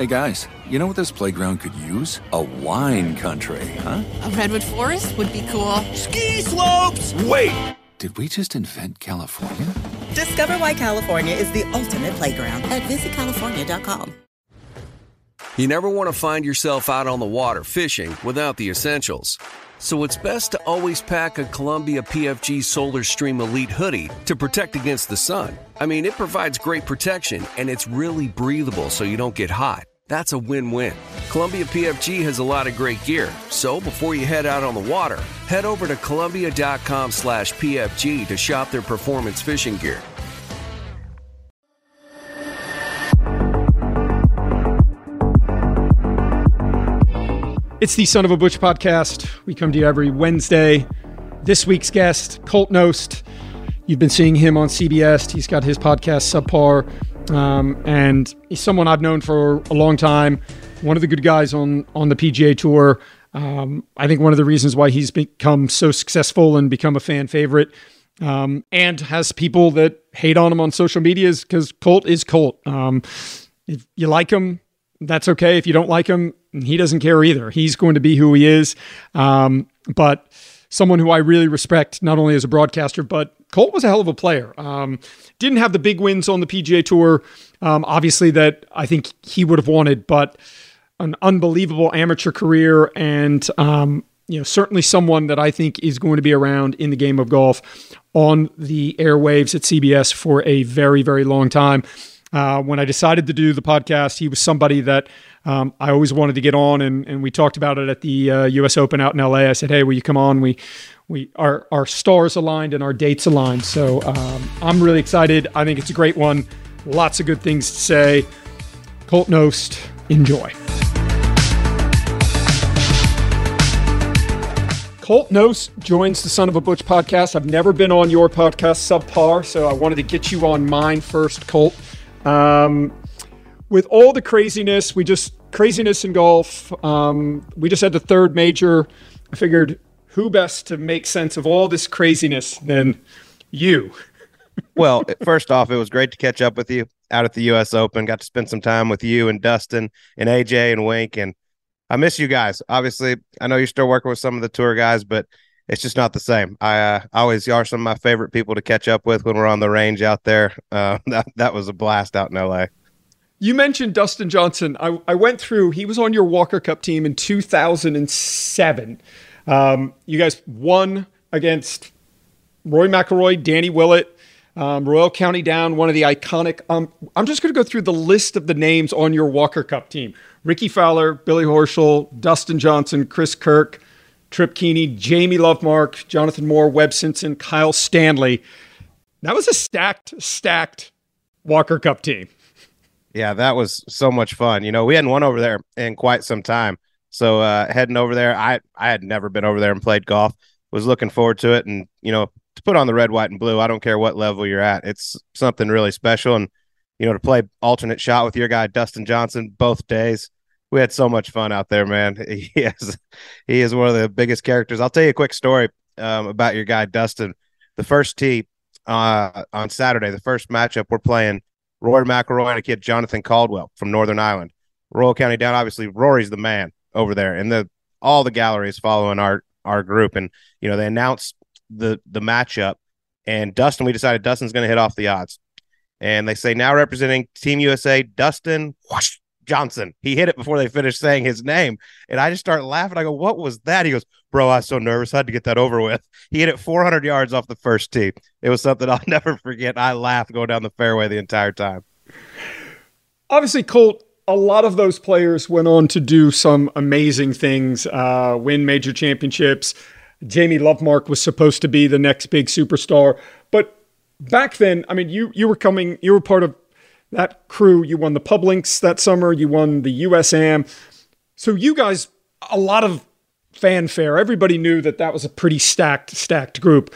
Hey guys, you know what this playground could use? A wine country, huh? A redwood forest would be cool. Ski slopes! Wait! Did we just invent California? Discover why California is the ultimate playground at visitcalifornia.com. You never want to find yourself out on the water fishing without the essentials. So it's best to always pack a Columbia PFG Solar Stream Elite hoodie to protect against the sun. I mean, it provides great protection and it's really breathable so you don't get hot. That's a win win. Columbia PFG has a lot of great gear, so before you head out on the water, head over to Columbia.com slash PFG to shop their performance fishing gear. It's the Son of a Butch podcast. We come to you every Wednesday. This week's guest, Colt Knost. You've been seeing him on CBS. He's got his podcast, Subpar, um, and he's someone I've known for a long time. One of the good guys on on the PGA Tour. Um, I think one of the reasons why he's become so successful and become a fan favorite, um, and has people that hate on him on social media is because Colt is Colt. Um, if you like him, that's okay. If you don't like him, he doesn't care either. He's going to be who he is. Um, but someone who I really respect, not only as a broadcaster, but Colt was a hell of a player. Um, didn't have the big wins on the PGA Tour, um, obviously, that I think he would have wanted, but an unbelievable amateur career and, um, you know, certainly someone that I think is going to be around in the game of golf on the airwaves at CBS for a very, very long time. Uh, when I decided to do the podcast, he was somebody that um, I always wanted to get on, and, and we talked about it at the uh, U.S. Open out in L.A. I said, "Hey, will you come on?" We we our our stars aligned and our dates aligned, so um, I'm really excited. I think it's a great one. Lots of good things to say. Colt Knost, enjoy. Colt Knost joins the Son of a Butch podcast. I've never been on your podcast, Subpar, so I wanted to get you on mine first, Colt. Um, with all the craziness, we just craziness in golf. Um, we just had the third major. I figured who best to make sense of all this craziness than you. well, first off, it was great to catch up with you out at the U.S. Open. Got to spend some time with you and Dustin and AJ and Wink, and I miss you guys. Obviously, I know you're still working with some of the tour guys, but it's just not the same. I uh, always are some of my favorite people to catch up with when we're on the range out there. Uh, that that was a blast out in LA. You mentioned Dustin Johnson. I, I went through. He was on your Walker Cup team in 2007. Um, you guys won against Rory McIlroy, Danny Willett, um, Royal County Down, one of the iconic. Um, I'm just going to go through the list of the names on your Walker Cup team: Rickie Fowler, Billy Horschel, Dustin Johnson, Chris Kirk. Trip Kuehne, Jamie Lovemark, Jonathan Moore, Webb Simpson, Kyle Stanley. That was a stacked, stacked Walker Cup team. Yeah, that was so much fun. You know, we hadn't won over there in quite some time. So uh, heading over there, I I had never been over there and played golf. Was looking forward to it, and you know, to put on the red, white, and blue. I don't care what level you're at. It's something really special, and you know, to play alternate shot with your guy Dustin Johnson both days we had so much fun out there, man. He is he is one of the biggest characters. I'll tell you a quick story um, about your guy Dustin. The first tee uh, on Saturday, the first matchup, we're playing Rory McIlroy and a kid Jonathan Caldwell from Northern Ireland, Royal County down. Obviously, Rory's the man over there, and the all the galleries following our our group, and you know they announced the the matchup, and Dustin. We decided Dustin's going to hit off the odds, and they say now representing Team USA, Dustin. Whoosh, Johnson. He hit it before they finished saying his name. And I just start laughing. I go, What was that? He goes, Bro, I was so nervous. I had to get that over with. He hit it 400 yards off the first tee. It was something I'll never forget. I laughed going down the fairway the entire time. Obviously, Colt, a lot of those players went on to do some amazing things, uh, win major championships. Jamie Lovemark was supposed to be the next big superstar. But back then, I mean, you you were coming, you were part of that crew. You won the Publinks that summer. You won the USAM. So you guys, a lot of fanfare. Everybody knew that that was a pretty stacked stacked group.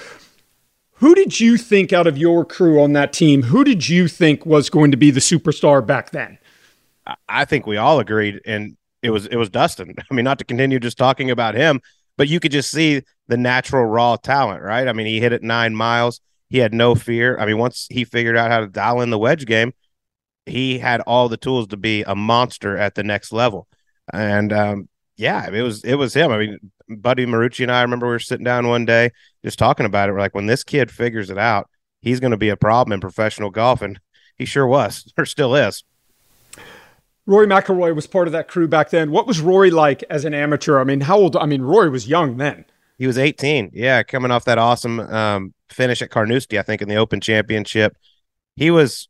Who did you think out of your crew on that team? Who did you think was going to be the superstar back then? I think we all agreed, and it was it was Dustin. I mean, not to continue just talking about him, but you could just see the natural raw talent, right? I mean, he hit it nine miles. He had no fear. I mean, once he figured out how to dial in the wedge game, he had all the tools to be a monster at the next level. And um, yeah, it was it was him. I mean, Buddy Marucci and I remember we were sitting down one day just talking about it. We're like, when this kid figures it out, he's going to be a problem in professional golf, and he sure was, or still is. Rory McIlroy was part of that crew back then. What was Rory like as an amateur? I mean, how old? I mean, Rory was young then. He was 18. Yeah, coming off that awesome um, finish at Carnoustie, I think, in the Open Championship. He was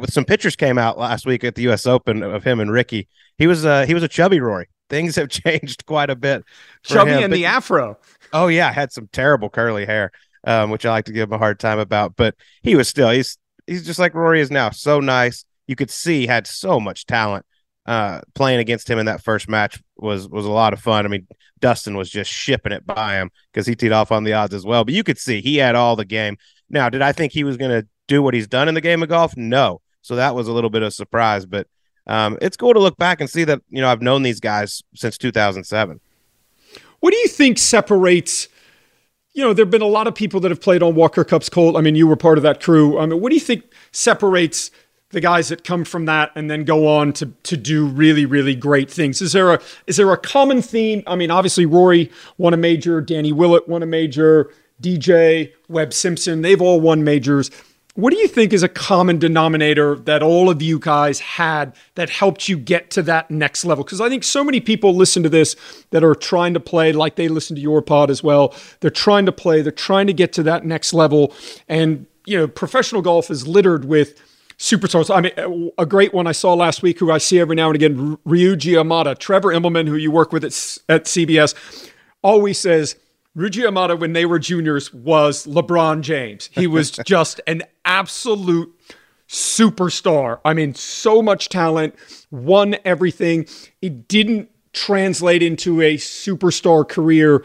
with some pictures came out last week at the U.S. Open of him and Rickie. He was uh, he was a chubby Rory. Things have changed quite a bit. Chubby him. and but, the afro. Oh yeah, had some terrible curly hair, um, which I like to give him a hard time about. But he was still he's he's just like Rory is now. So nice. You could see had so much talent. Uh, playing against him in that first match was was a lot of fun. I mean, Dustin was just shipping it by him because he teed off on the odds as well. But you could see he had all the game. Now, did I think he was going to do what he's done in the game of golf? No. So that was a little bit of a surprise, but um, it's cool to look back and see that you know I've known these guys since 2007. What do you think separates? You know, there've been a lot of people that have played on Walker Cups Colt. I mean, you were part of that crew. I mean, what do you think separates the guys that come from that and then go on to to do really really great things? Is there a is there a common theme? I mean, obviously Rory won a major, Danny Willett won a major, DJ, Webb Simpson, they've all won majors. What do you think is a common denominator that all of you guys had that helped you get to that next level? Because I think so many people listen to this that are trying to play like they listen to your pod as well. They're trying to play, they're trying to get to that next level. And, you know, professional golf is littered with superstars. I mean, a great one I saw last week who I see every now and again, Ryuji Imada, Trevor Immelman, who you work with at, at CBS, always says, Ryuji Imada, when they were juniors, was LeBron James. He was just an absolute superstar. I mean, so much talent, won everything. It didn't translate into a superstar career.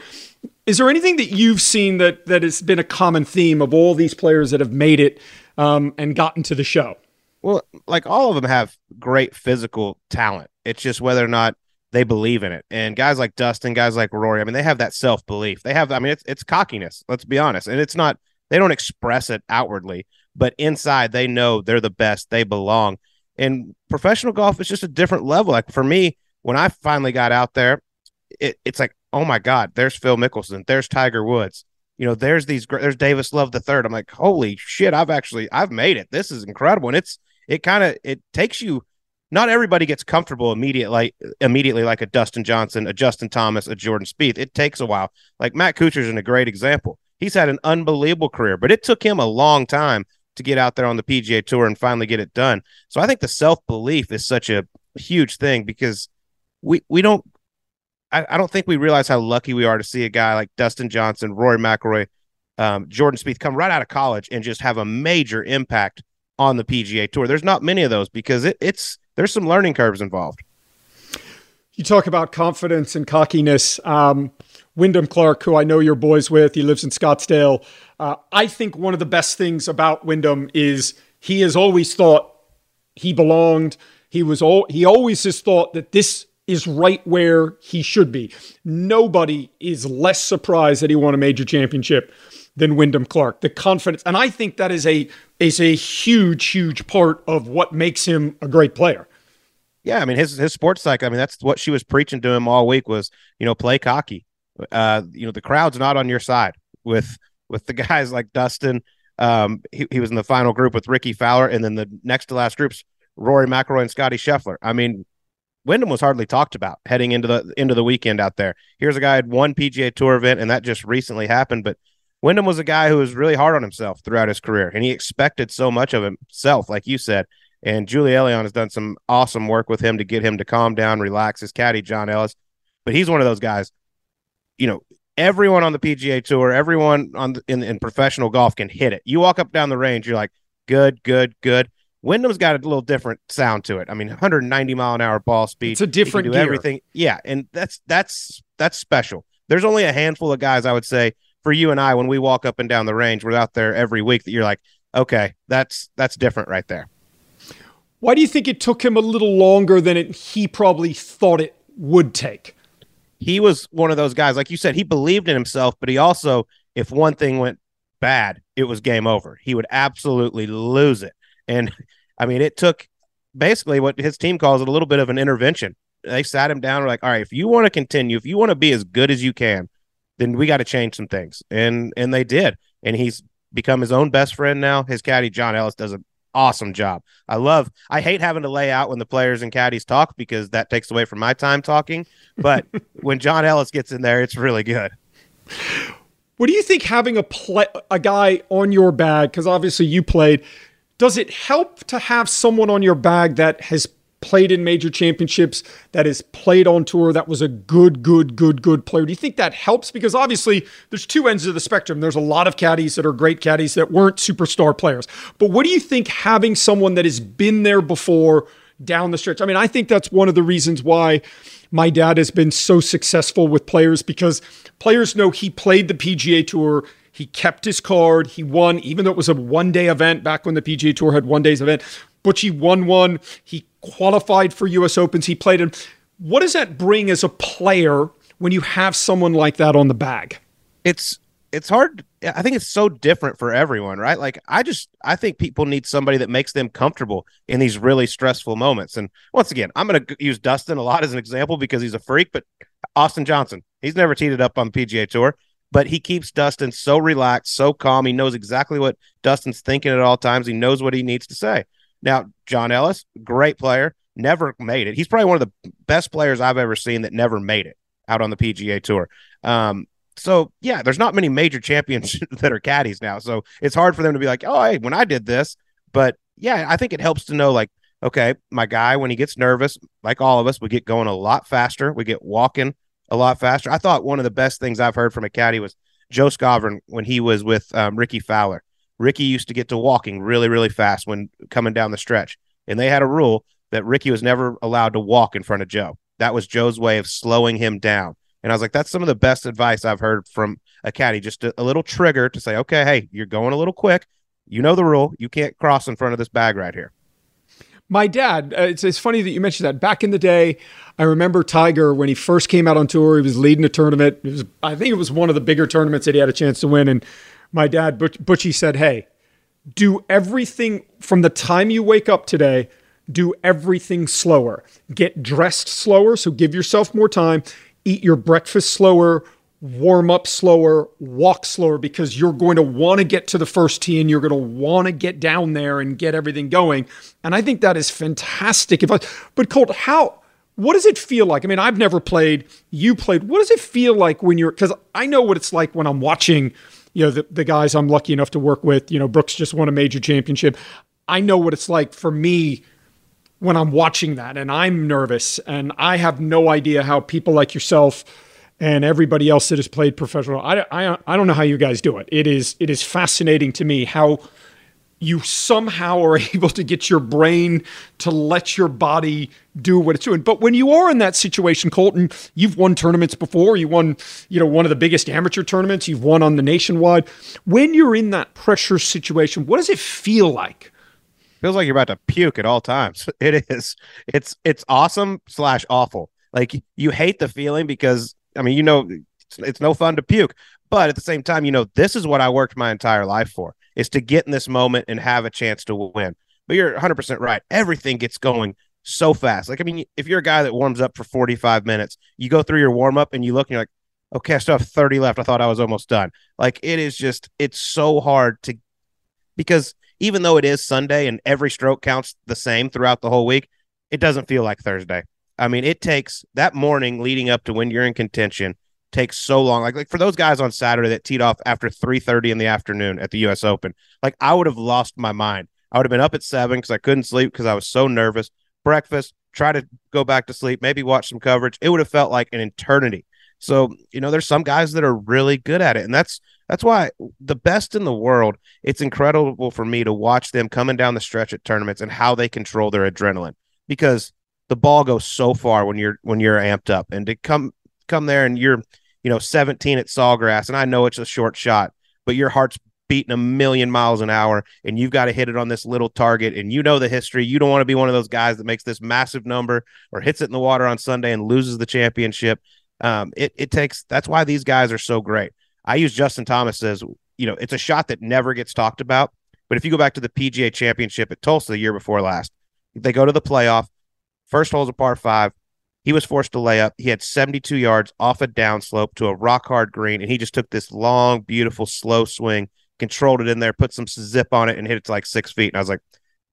Is there anything that you've seen that that has been a common theme of all these players that have made it um, and gotten to the show? Well, like all of them have great physical talent. It's just whether or not they believe in it. And guys like Dustin, guys like Rory, I mean, they have that self belief. They have, I mean, it's it's cockiness. Let's be honest, and it's not. They don't express it outwardly, but inside they know they're the best. They belong. And professional golf is just a different level. Like for me, when I finally got out there, it, it's like, oh my God, there's Phil Mickelson, there's Tiger Woods. You know, there's these, there's Davis Love the third. I'm like, holy shit, I've actually, I've made it. This is incredible. And it's, it kind of, it takes you not everybody gets comfortable immediately immediately like a Dustin Johnson, a Justin Thomas, a Jordan Spieth. It takes a while. Like Matt Kuchar's in a great example. He's had an unbelievable career, but it took him a long time to get out there on the PGA Tour and finally get it done. So I think the self belief is such a huge thing because we we don't I, I, don't think we realize how lucky we are to see a guy like Dustin Johnson, Rory McIlroy, um, Jordan Spieth come right out of college and just have a major impact on the PGA Tour. There's not many of those because it, it's there's some learning curves involved. You talk about confidence and cockiness. Um, Wyndham Clark, who I know you're boys with, he lives in Scottsdale. Uh, I think one of the best things about Wyndham is he has always thought he belonged. He was all he always has thought that this is right where he should be. Nobody is less surprised that he won a major championship than Wyndham Clark. The confidence, and I think that is a is a huge, huge part of what makes him a great player. Yeah, I mean his his sports psych. I mean that's what she was preaching to him all week was you know play cocky. Uh, you know the crowd's not on your side with with the guys like Dustin. Um, he, he was in the final group with Rickie Fowler, and then the next to last groups Rory McIlroy and Scotty Scheffler. I mean, Wyndham was hardly talked about heading into the into the weekend out there. Here's a guy had one PGA Tour event, and that just recently happened. But Wyndham was a guy who was really hard on himself throughout his career, and he expected so much of himself, like you said. And Julie Elion has done some awesome work with him to get him to calm down, relax. His caddy, John Ellis, but he's one of those guys. You know, everyone on the PGA Tour, everyone on the, in, in professional golf can hit it. You walk up down the range, you're like, good, good, good. Wyndham's got a little different sound to it. I mean, 190 mile an hour ball speed. It's a different do gear. everything. Yeah, and that's that's that's special. There's only a handful of guys I would say for you and I when we walk up and down the range, we're out there every week that you're like, okay, that's that's different right there. Why do you think it took him a little longer than it, he probably thought it would take? He was one of those guys, like you said, he believed in himself, but he also, if one thing went bad, it was game over. He would absolutely lose it. And I mean, it took basically what his team calls it a little bit of an intervention. They sat him down, and were like, all right, if you want to continue, if you want to be as good as you can, then we got to change some things. And and they did. And he's become his own best friend now. His caddy, John Ellis, does an awesome job. I love I hate having to lay out when the players and caddies talk because that takes away from my time talking. But when John Ellis gets in there, it's really good. What do you think having a play, a guy on your bag? Because obviously you played. Does it help to have someone on your bag that has played in major championships, that has played on tour, that was a good, good, good, good player? Do you think that helps? Because obviously there's two ends of the spectrum. There's a lot of caddies that are great caddies that weren't superstar players. But what do you think having someone that has been there before down the stretch? I mean, I think that's one of the reasons why my dad has been so successful with players because players know he played the PGA Tour. He kept his card. He won, even though it was a one day event back when the PGA Tour had one day's event. Butchie won one. He qualified for U.S. Opens. He played in. What does that bring as a player when you have someone like that on the bag? It's it's hard. I think it's so different for everyone, right? Like I just I think people need somebody that makes them comfortable in these really stressful moments. And once again, I'm going to use Dustin a lot as an example because he's a freak, but Austin Johnson, he's never teed it up on PGA Tour but he keeps Dustin so relaxed, so calm. He knows exactly what Dustin's thinking at all times. He knows what he needs to say. Now, John Ellis, great player, never made it. He's probably one of the best players I've ever seen that never made it out on the PGA Tour. Um, so yeah, there's not many major champions that are caddies now, so it's hard for them to be like, oh, hey, when I did this. But yeah, I think it helps to know like, okay, my guy when he gets nervous, like all of us, we get going a lot faster. We get walking a lot faster. I thought one of the best things I've heard from a caddy was Joe Skovron when he was with um, Rickie Fowler. Rickie used to get to walking really, really fast when coming down the stretch. And they had a rule that Rickie was never allowed to walk in front of Joe. That was Joe's way of slowing him down. And I was like, that's some of the best advice I've heard from a caddy. Just a, a little trigger to say, okay, hey, you're going a little quick. You know the rule. You can't cross in front of this bag right here my dad uh, it's, it's funny that you mentioned that back in the day i remember tiger when he first came out on tour he was leading a tournament it was i think it was one of the bigger tournaments that he had a chance to win and my dad Butch, butchie said hey do everything from the time you wake up today do everything slower get dressed slower so give yourself more time eat your breakfast slower warm up slower, walk slower because you're going to want to get to the first tee and you're going to want to get down there and get everything going. And I think that is fantastic. I, but Colt, how, what does it feel like? I mean, I've never played, you played. What does it feel like when you're, because I know what it's like when I'm watching, you know, the, the guys I'm lucky enough to work with. You know, Brooks just won a major championship. I know what it's like for me when I'm watching that and I'm nervous and I have no idea how people like yourself, and everybody else that has played professional. I, I, I don't know how you guys do it. It is it is fascinating to me how you somehow are able to get your brain to let your body do what it's doing. But when you are in that situation, Colton, you've won tournaments before. You won, you know, one of the biggest amateur tournaments. You've won on the nationwide. When you're in that pressure situation, what does it feel like? Feels like you're about to puke at all times. It is. It's it's awesome slash awful. Like you hate the feeling because I mean, you know, it's, it's no fun to puke, but at the same time, you know, this is what I worked my entire life for is to get in this moment and have a chance to win. But you're 100% right. Everything gets going so fast. Like, I mean, if you're a guy that warms up for 45 minutes, you go through your warm up and you look and you're like, okay, I still have 30 left. I thought I was almost done. Like, it is just, it's so hard to, because even though it is Sunday and every stroke counts the same throughout the whole week, it doesn't feel like Thursday. I mean, it takes that morning leading up to when you're in contention takes so long. Like, like for those guys on Saturday that teed off after 3:30 in the afternoon at the US Open, like I would have lost my mind. I would have been up at seven because I couldn't sleep because I was so nervous. Breakfast, try to go back to sleep, maybe watch some coverage. It would have felt like an eternity. So, you know, there's some guys that are really good at it. And that's that's why the best in the world, it's incredible for me to watch them coming down the stretch at tournaments and how they control their adrenaline because the ball goes so far when you're when you're amped up. And to come come there and you're, you know, 17 at Sawgrass, and I know it's a short shot, but your heart's beating a million miles an hour and you've got to hit it on this little target and you know the history. You don't want to be one of those guys that makes this massive number or hits it in the water on sunday and loses the championship. Um, it, it takes that's why these guys are so great. I use justin thomas as you know it's a shot that never gets talked about but if you go back to the pga championship at tulsa the year before last they go to the playoff first hole's a par five he was forced to lay up. He had 72 yards off a downslope to a rock hard green, and he just took this long, beautiful, slow swing controlled it in there, put some zip on it, and hit it to like six feet. And I was like,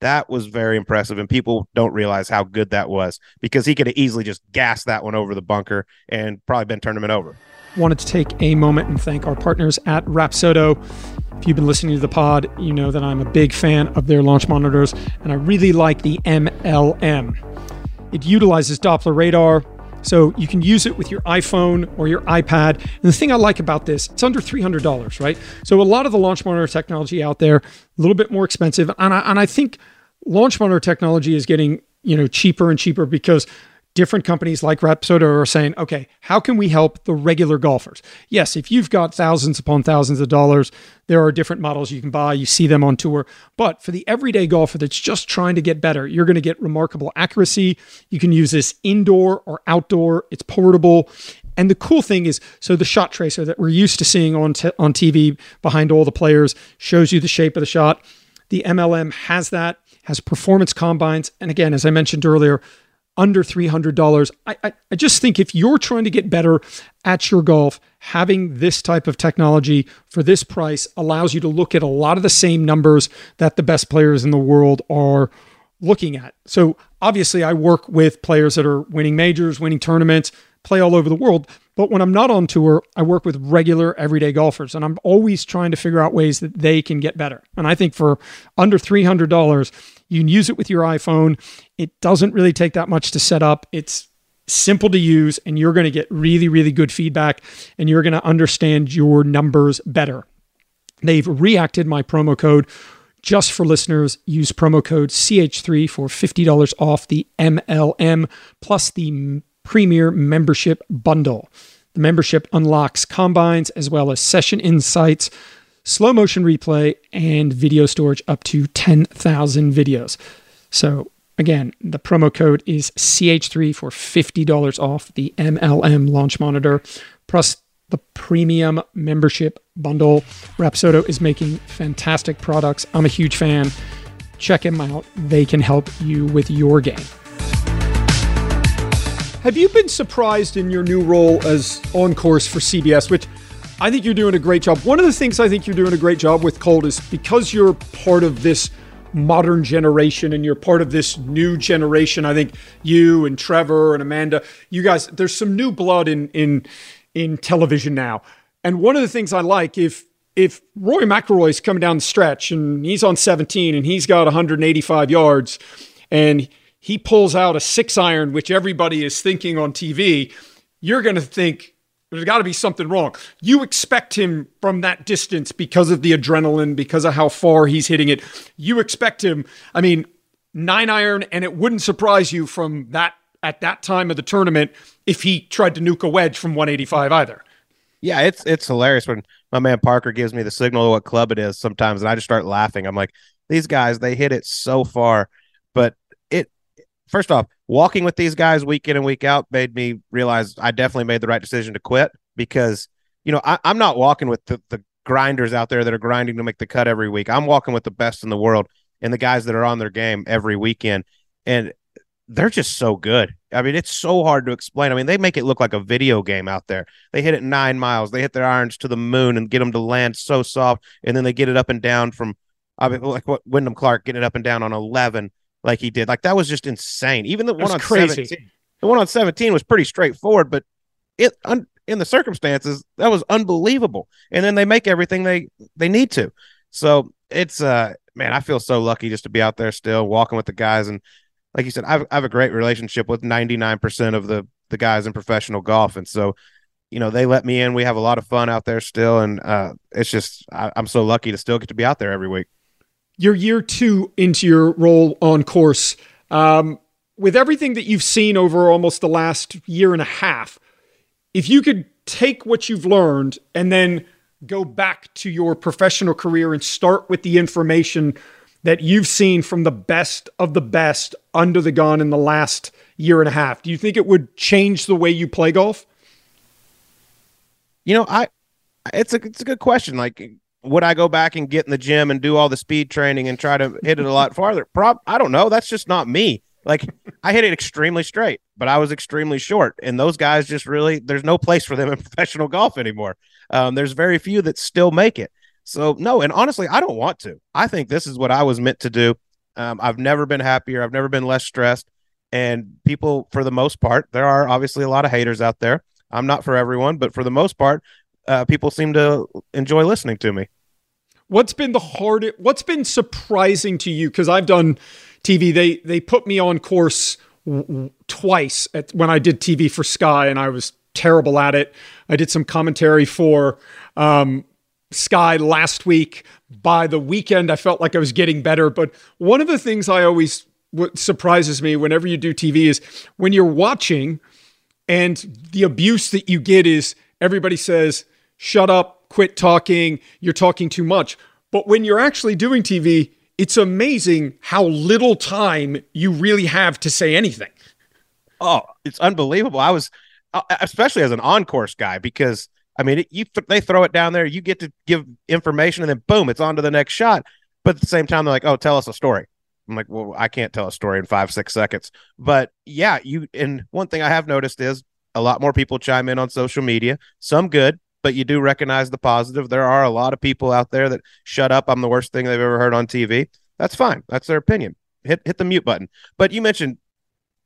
that was very impressive. And people don't realize how good that was because he could have easily just gassed that one over the bunker and probably been tournament over. Wanted to take a moment and thank our partners at Rapsodo. If you've been listening to the pod, you know that I'm a big fan of their launch monitors, and I really like the MLM. It utilizes Doppler radar, so you can use it with your iPhone or your iPad. And the thing I like about this, it's under $300, right? So a lot of the launch monitor technology out there, a little bit more expensive. And I, and I think launch monitor technology is getting, you know, cheaper and cheaper because different companies like Rapsodo are saying, okay, how can we help the regular golfers? Yes, if you've got thousands upon thousands of dollars, there are different models you can buy. You see them on tour. But for the everyday golfer that's just trying to get better, you're going to get remarkable accuracy. You can use this indoor or outdoor, it's portable. And the cool thing is, so the shot tracer that we're used to seeing on, t- on TV behind all the players shows you the shape of the shot. The MLM has that, has performance combines. And again, as I mentioned earlier, under $300. I, I, I, just think if you're trying to get better at your golf, having this type of technology for this price allows you to look at a lot of the same numbers that the best players in the world are looking at. So obviously, I work with players that are winning majors, winning tournaments, play all over the world. But when I'm not on tour, I work with regular everyday golfers and I'm always trying to figure out ways that they can get better. And I think for under $300, you can use it with your iPhone. It doesn't really take that much to set up. It's simple to use, and you're going to get really, really good feedback and you're going to understand your numbers better. They've reacted my promo code just for listeners. Use promo code CH3 for $50 off the MLM plus the Premier Membership Bundle. The membership unlocks combines as well as session insights slow motion replay, and video storage up to 10,000 videos. So, again, the promo code is CH3 for $50 off the MLM launch monitor, plus the premium membership bundle. Rapsodo is making fantastic products. I'm a huge fan. Check them out, they can help you with your game. Have you been surprised in your new role as on course for CBS, which I think you're doing a great job. One of the things I think you're doing a great job with Colt is because you're part of this modern generation and you're part of this new generation. I think you and Trevor and Amanda, you guys, there's some new blood in in in television now. And one of the things I like if if Rory McIlroy's coming down the stretch and he's on 17 and he's got 185 yards and he pulls out a six iron, which everybody is thinking on TV, you're going to think there's got to be something wrong. You expect him from that distance because of the adrenaline, because of how far he's hitting it. You expect him, I mean, nine iron, and it wouldn't surprise you from that at that time of the tournament if he tried to nuke a wedge from 185 either. Yeah, it's it's hilarious when my man Parker gives me the signal of what club it is sometimes, and I just start laughing. I'm like, these guys, they hit it so far, first off, walking with these guys week in and week out made me realize I definitely made the right decision to quit because you know I, am not walking with the, the grinders out there that are grinding to make the cut every week. I'm walking with the best in the world and the guys that are on their game every weekend, and they're just so good. I mean, it's so hard to explain. I mean, they make it look like a video game out there. They hit it nine miles. They hit their irons to the moon and get them to land so soft, and then they get it up and down from. I mean, like what Wyndham Clark getting it up and down on eleven like he did. Like that was just insane. Even the one on crazy. 17. The one on 17 was pretty straightforward, but it un, in the circumstances that was unbelievable. And then they make everything they they need to. So it's uh man, I feel so lucky just to be out there still walking with the guys and like you said, I've, I have a great relationship with 99% of the the guys in professional golf, and so you know they let me in. We have a lot of fun out there still, and uh, it's just I, I'm so lucky to still get to be out there every week. You're year two into your role on course. Um, with everything that you've seen over almost the last year and a half, if you could take what you've learned and then go back to your professional career and start with the information that you've seen from the best of the best under the gun in the last year and a half, do you think it would change the way you play golf? You know, I it's a it's a good question. Like would I go back and get in the gym and do all the speed training and try to hit it a lot farther? Prob I don't know. That's just not me. Like I hit it extremely straight, but I was extremely short, and those guys just really there's no place for them in professional golf anymore. Um, there's very few that still make it. So no, and honestly, I don't want to. I think this is what I was meant to do. Um, I've never been happier. I've never been less stressed. And people, for the most part, there are obviously a lot of haters out there. I'm not for everyone, but for the most part, uh, people seem to enjoy listening to me. What's been the hardest? What's been surprising to you? Because I've done TV. They they put me on course twice at, when I did TV for Sky, and I was terrible at it. I did some commentary for um, Sky last week. By the weekend, I felt like I was getting better. But one of the things I always what surprises me whenever you do TV is when you're watching, and the abuse that you get is everybody says, "Shut up, quit talking, you're talking too much." But when you're actually doing TV, it's amazing how little time you really have to say anything. Oh, it's unbelievable. I was, uh, especially as an on course guy, because I mean, it, you th- they throw it down there, you get to give information, and then boom, it's on to the next shot. But at the same time, they're like, "Oh, tell us a story." I'm like, "Well, I can't tell a story in five, six seconds." But yeah, you. And one thing I have noticed is a lot more people chime in on social media. Some good, but you do recognize the positive. There are a lot of people out there that shut up. I'm the worst thing they've ever heard on TV. That's fine. That's their opinion. Hit hit the mute button. But you mentioned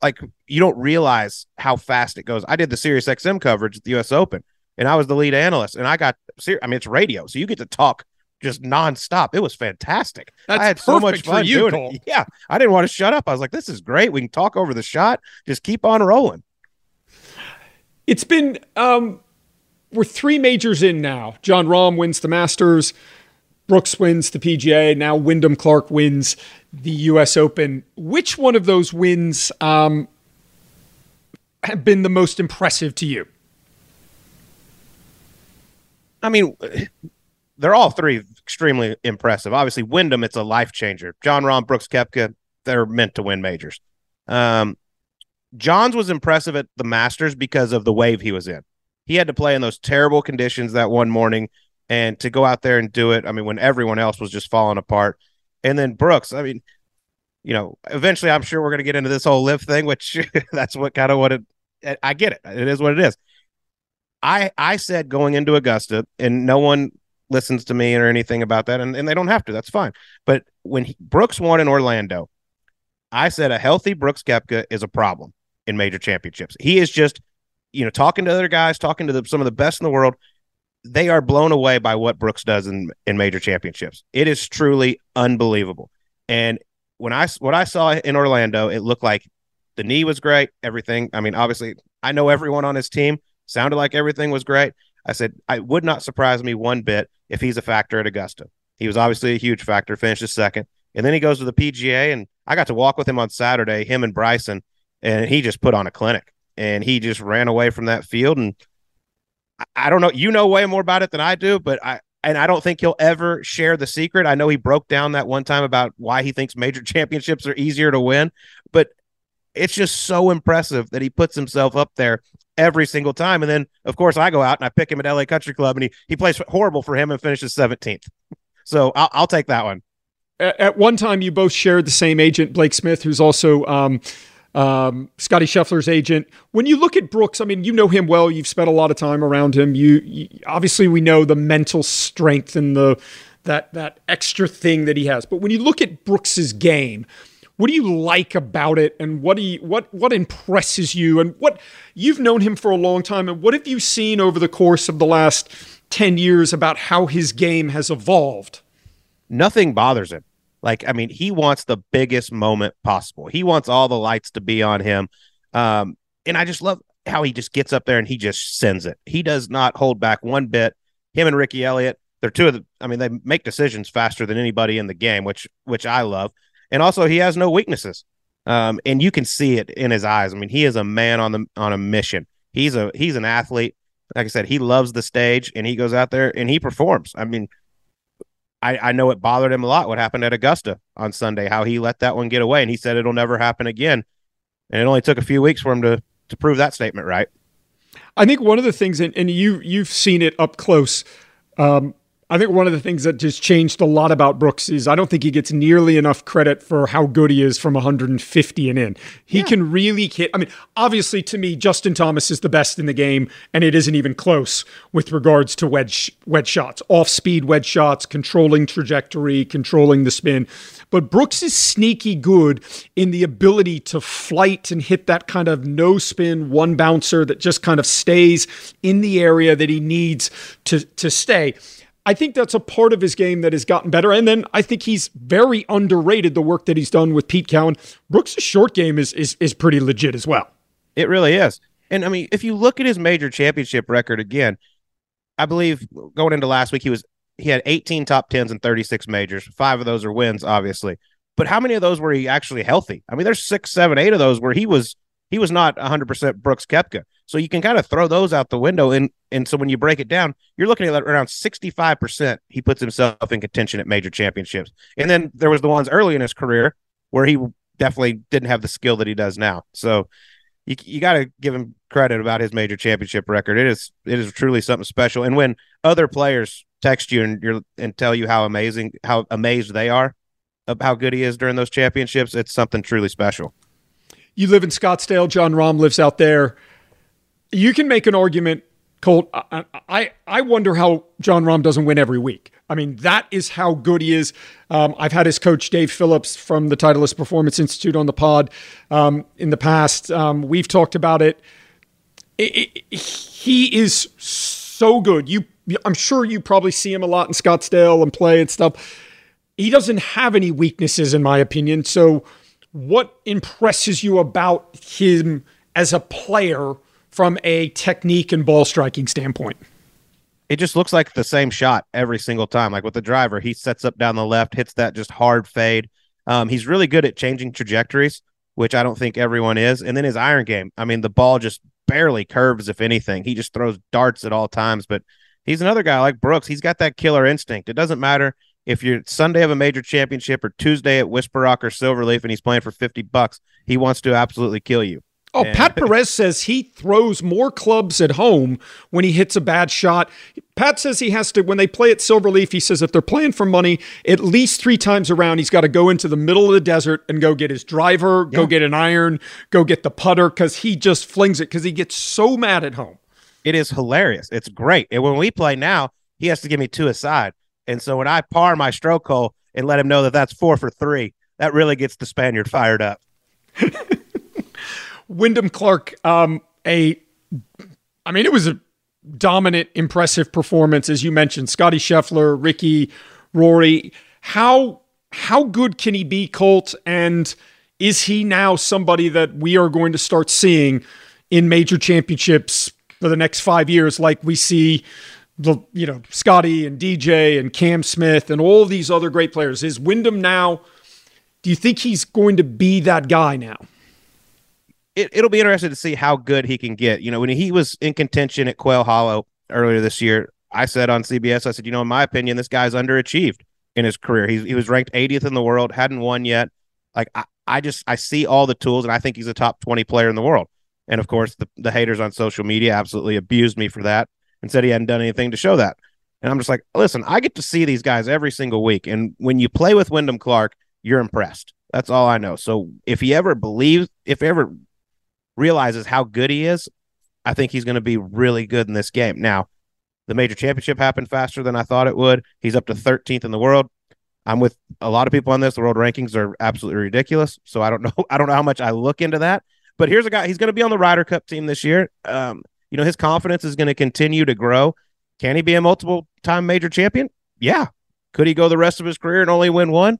like you don't realize how fast it goes. I did the Sirius XM coverage at the US Open and I was the lead analyst and I got I mean it's radio, so you get to talk just nonstop. It was fantastic. That's I had so much fun you, doing it. Yeah. I didn't want to shut up. I was like, this is great. We can talk over the shot. Just keep on rolling. It's been um we're three majors in now. Jon Rahm wins the Masters. Brooks wins the PGA. Now Wyndham Clark wins the U.S. Open. Which one of those wins um, have been the most impressive to you? I mean, they're all three extremely impressive. Obviously, Wyndham, it's a life changer. Jon Rahm, Brooks Koepka, they're meant to win majors. Um, Jon's was impressive at the Masters because of the wave he was in. He had to play in those terrible conditions that one morning and to go out there and do it. I mean, when everyone else was just falling apart. And then Brooks, I mean, you know, eventually I'm sure we're going to get into this whole LIV thing, which that's what kind of what it, I get it. It is what it is. I, I said going into Augusta, and no one listens to me or anything about that, and, and they don't have to. That's fine. But when he, Brooks won in Orlando, I said a healthy Brooks Koepka is a problem in major championships. He is just you know, talking to other guys, talking to the, some of the best in the world, they are blown away by what Brooks does in in major championships. It is truly unbelievable. And when I what I saw in Orlando, it looked like the knee was great. Everything. I mean, obviously, I know everyone on his team. Sounded like everything was great. I said I would not surprise me one bit if he's a factor at Augusta. He was obviously a huge factor. Finishes second, and then he goes to the PGA, and I got to walk with him on Saturday. Him and Bryson, and he just put on a clinic and he just ran away from that field. And I, don't know, you know way more about it than I do, but I and I don't think he'll ever share the secret. I know he broke down that one time about why he thinks major championships are easier to win, but it's just so impressive that he puts himself up there every single time. And then, of course, I go out and I pick him at LA Country Club, and he he plays horrible for him and finishes 17th. So I'll, I'll take that one. At one time, you both shared the same agent, Blake Smith, who's also um, um, Scotty Scheffler's agent. When you look at Brooks, I mean, you know him well. You've spent a lot of time around him. You, you obviously we know the mental strength and the that that extra thing that he has. But when you look at Brooks's game, what do you like about it, and what do you what what impresses you, and what you've known him for a long time, and what have you seen over the course of the last ten years about how his game has evolved? Nothing bothers him. Like, I mean, he wants the biggest moment possible. He wants all the lights to be on him. Um, and I just love how he just gets up there and he just sends it. He does not hold back one bit. Him and Ricky Elliott, they're two of the I mean, they make decisions faster than anybody in the game, which which I love. And also he has no weaknesses. Um, and you can see it in his eyes. I mean, he is a man on the on a mission. He's a he's an athlete. Like I said, he loves the stage and he goes out there and he performs. I mean, I, I know it bothered him a lot what happened at Augusta on Sunday, how he let that one get away. And he said it'll never happen again. And it only took a few weeks for him to to prove that statement right. I think one of the things, and, and you you've seen it up close. Um, I think one of the things that just changed a lot about Brooks is I don't think he gets nearly enough credit for how good he is from 150 and in. He yeah. can really hit. I mean, obviously, to me, Justin Thomas is the best in the game, and it isn't even close with regards to wedge wedge shots, off speed wedge shots, controlling trajectory, controlling the spin. But Brooks is sneaky good in the ability to flight and hit that kind of no spin one bouncer that just kind of stays in the area that he needs to to stay. I think that's a part of his game that has gotten better. And then I think he's very underrated the work that he's done with Pete Cowan. Brooks' short game is is is pretty legit as well. It really is. And I mean, if you look at his major championship record again, I believe going into last week he was he had 18 top 10s and 36 majors. Five of those are wins, obviously. But how many of those were he actually healthy? I mean, there's six, seven, eight of those where he was he was not 100% Brooks Koepka. So you can kind of throw those out the window. And, and so when you break it down, you're looking at around 65% he puts himself in contention at major championships. And then there was the ones early in his career where he definitely didn't have the skill that he does now. So you, you got to give him credit about his major championship record. It is it is truly something special. And when other players text you and you're and tell you how amazing how amazed they are of how good he is during those championships, it's something truly special. You live in Scottsdale. Jon Rahm lives out there. You can make an argument, Colt. I, I, I wonder how Jon Rahm doesn't win every week. I mean, that is how good he is. Um, I've had his coach, Dave Phillips from the Titleist Performance Institute, on the pod um, in the past. Um, we've talked about it. It, it. He is so good. You, I'm sure you probably see him a lot in Scottsdale and play and stuff. He doesn't have any weaknesses, in my opinion. So what impresses you about him as a player from a technique and ball striking standpoint? It just looks like the same shot every single time. Like with the driver, he sets up down the left, hits that just hard fade. Um, he's really good at changing trajectories, which I don't think everyone is. And then his iron game. I mean, the ball just barely curves, if anything. He just throws darts at all times. But he's another guy like Brooks. He's got that killer instinct. It doesn't matter if you're Sunday of a major championship or Tuesday at Whisper Rock or Silverleaf and he's playing for 50 bucks, he wants to absolutely kill you. Oh, and- Pat Perez says he throws more clubs at home when he hits a bad shot. Pat says he has to, when they play at Silverleaf, he says if they're playing for money, at least three times around, he's got to go into the middle of the desert and go get his driver, yeah. go get an iron, go get the putter, because he just flings it because he gets so mad at home. It is hilarious. It's great. And when we play now, he has to give me two aside. And so when I par my stroke hole and let him know that that's four for three, that really gets the Spaniard fired up. Wyndham Clark, um, a, I mean, it was a dominant, impressive performance, as you mentioned. Scotty Scheffler, Rickie, Rory. How how good can he be, Colt? And is he now somebody that we are going to start seeing in major championships for the next five years, like we see the you know Scotty and DJ and Cam Smith and all these other great players. Is Wyndham now? Do you think he's going to be that guy now? It, it'll be interesting to see how good he can get. You know, when he was in contention at Quail Hollow earlier this year, I said on CBS, I said, you know, in my opinion, this guy's underachieved in his career. He, he was ranked 80th in the world, hadn't won yet. Like I, I just I see all the tools, and I think he's a top 20 player in the world. And of course, the, the haters on social media absolutely abused me for that and said he hadn't done anything to show that. And I'm just like, listen, I get to see these guys every single week. And when you play with Wyndham Clark, you're impressed. That's all I know. So if he ever believes, if he ever realizes how good he is, I think he's going to be really good in this game. Now, the major championship happened faster than I thought it would. He's up to 13th in the world. I'm with a lot of people on this. The world rankings are absolutely ridiculous. So I don't know. I don't know how much I look into that. But here's a guy. He's going to be on the Ryder Cup team this year. Um, you know, his confidence is going to continue to grow. Can he be a multiple time major champion? Yeah. Could he go the rest of his career and only win one?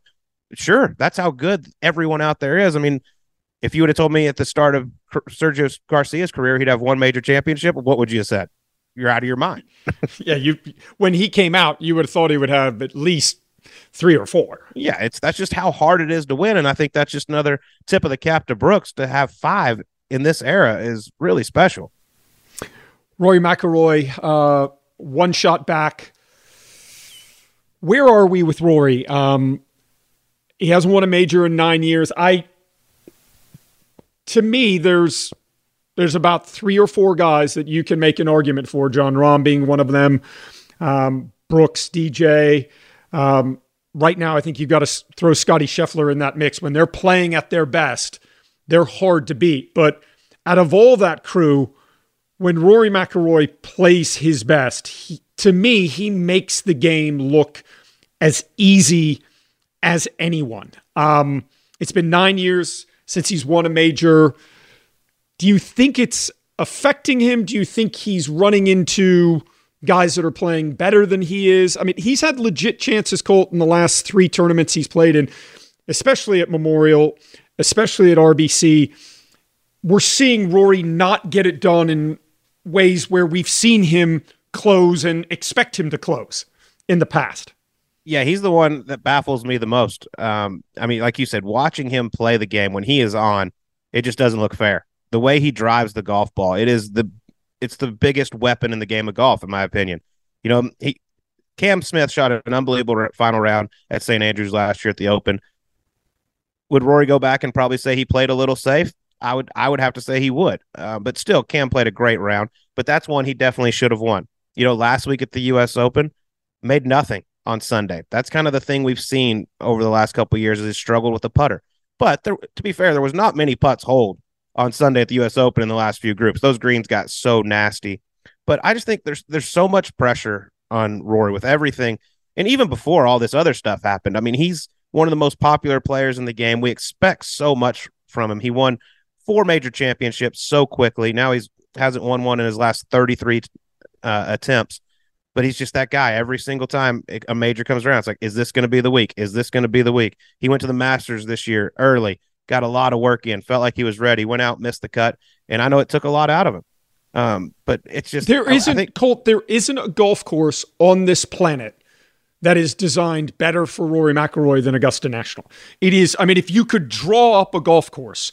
Sure. That's how good everyone out there is. I mean, if you would have told me at the start of Sergio Garcia's career he'd have one major championship, what would you have said? You're out of your mind. yeah, you when he came out, you would have thought he would have at least three or four. Yeah, it's that's just how hard it is to win, and I think that's just another tip of the cap to Brooks to have five in this era is really special. Rory McIlroy, uh, one shot back. Where are we with Rory? Um, he hasn't won a major in nine years. I, to me, there's there's about three or four guys that you can make an argument for. Jon Rahm being one of them. Um, Brooks, DJ. Um, right now, I think you've got to throw Scottie Scheffler in that mix. When they're playing at their best, they're hard to beat. But out of all that crew, when Rory McIlroy plays his best, he, to me, he makes the game look as easy as anyone. Um, it's been nine years since he's won a major. Do you think it's affecting him? Do you think he's running into guys that are playing better than he is. I mean, he's had legit chances, Colt, in the last three tournaments he's played in, especially at Memorial, especially at RBC. We're seeing Rory not get it done in ways where we've seen him close and expect him to close in the past. Yeah, he's the one that baffles me the most. Um, I mean, like you said, watching him play the game when he is on, it just doesn't look fair. The way he drives the golf ball, it is the it's the biggest weapon in the game of golf, in my opinion. You know, he Cam Smith shot an unbelievable final round at St. Andrews last year at the Open. Would Rory go back and probably say he played a little safe? I would. I would have to say he would. Uh, but still, Cam played a great round. But that's one he definitely should have won. You know, last week at the U.S. Open, made nothing on Sunday. That's kind of the thing we've seen over the last couple years is he struggled with the putter. But there, to be fair, there was not many putts hold on Sunday at the U.S. Open in the last few groups. Those greens got so nasty. But I just think there's there's so much pressure on Rory with everything, and even before all this other stuff happened. I mean, he's one of the most popular players in the game. We expect so much from him. He won four major championships so quickly. Now he's hasn't won one in his last 33 uh, attempts. But he's just that guy. Every single time a major comes around, it's like, is this going to be the week? Is this going to be the week? He went to the Masters this year early got a lot of work in, felt like he was ready, went out, missed the cut, and I know it took a lot out of him. Um, but it's just there isn't think, Colt. There isn't a golf course on this planet that is designed better for Rory McIlroy than Augusta National. It is. I mean, if you could draw up a golf course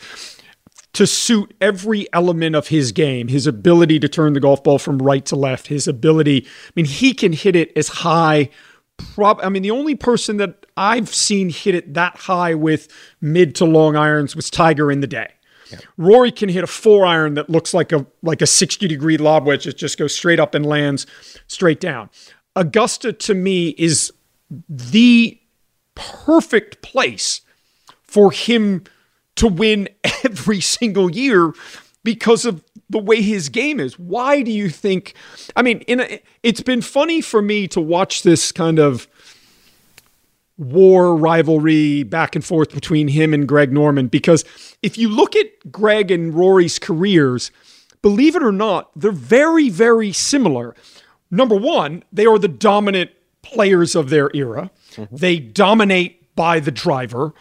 to suit every element of his game, his ability to turn the golf ball from right to left, his ability. I mean, he can hit it as high prob I mean the only person that I've seen hit it that high with mid to long irons was Tiger in the day. Yeah. Rory can hit a four iron that looks like a like a 60 degree lob wedge that just goes straight up and lands straight down. Augusta to me is the perfect place for him to win every single year because of the way his game is. Why do you think? I mean, in a, it's been funny for me to watch this kind of war rivalry back and forth between him and Greg Norman because if you look at Greg and Rory's careers, believe it or not, they're very, very similar. Number one, they are the dominant players of their era. Mm-hmm. They dominate by the driver.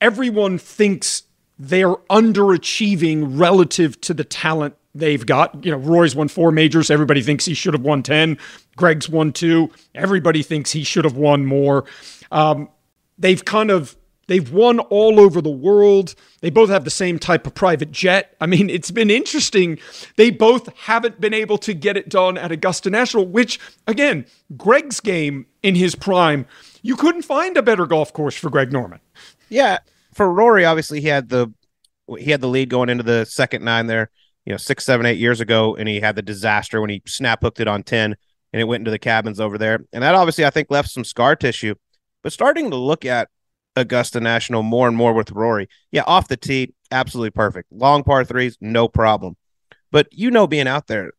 Everyone thinks they're underachieving relative to the talent they've got. You know, Roy's won four majors. Everybody thinks he should have won 10. Greg's won two. Everybody thinks he should have won more. Um, they've kind of they've won all over the world. They both have the same type of private jet. I mean, it's been interesting. They both haven't been able to get it done at Augusta National, which again, Greg's game in his prime, you couldn't find a better golf course for Greg Norman. Yeah, for Rory, obviously he had the he had the lead going into the second nine there you know, six, seven, eight years ago, and he had the disaster when he snap hooked it on 10 and it went into the cabins over there. And that obviously, I think, left some scar tissue. But starting to look at Augusta National more and more with Rory, yeah, off the tee, absolutely perfect. Long par threes, no problem. But you know, being out there,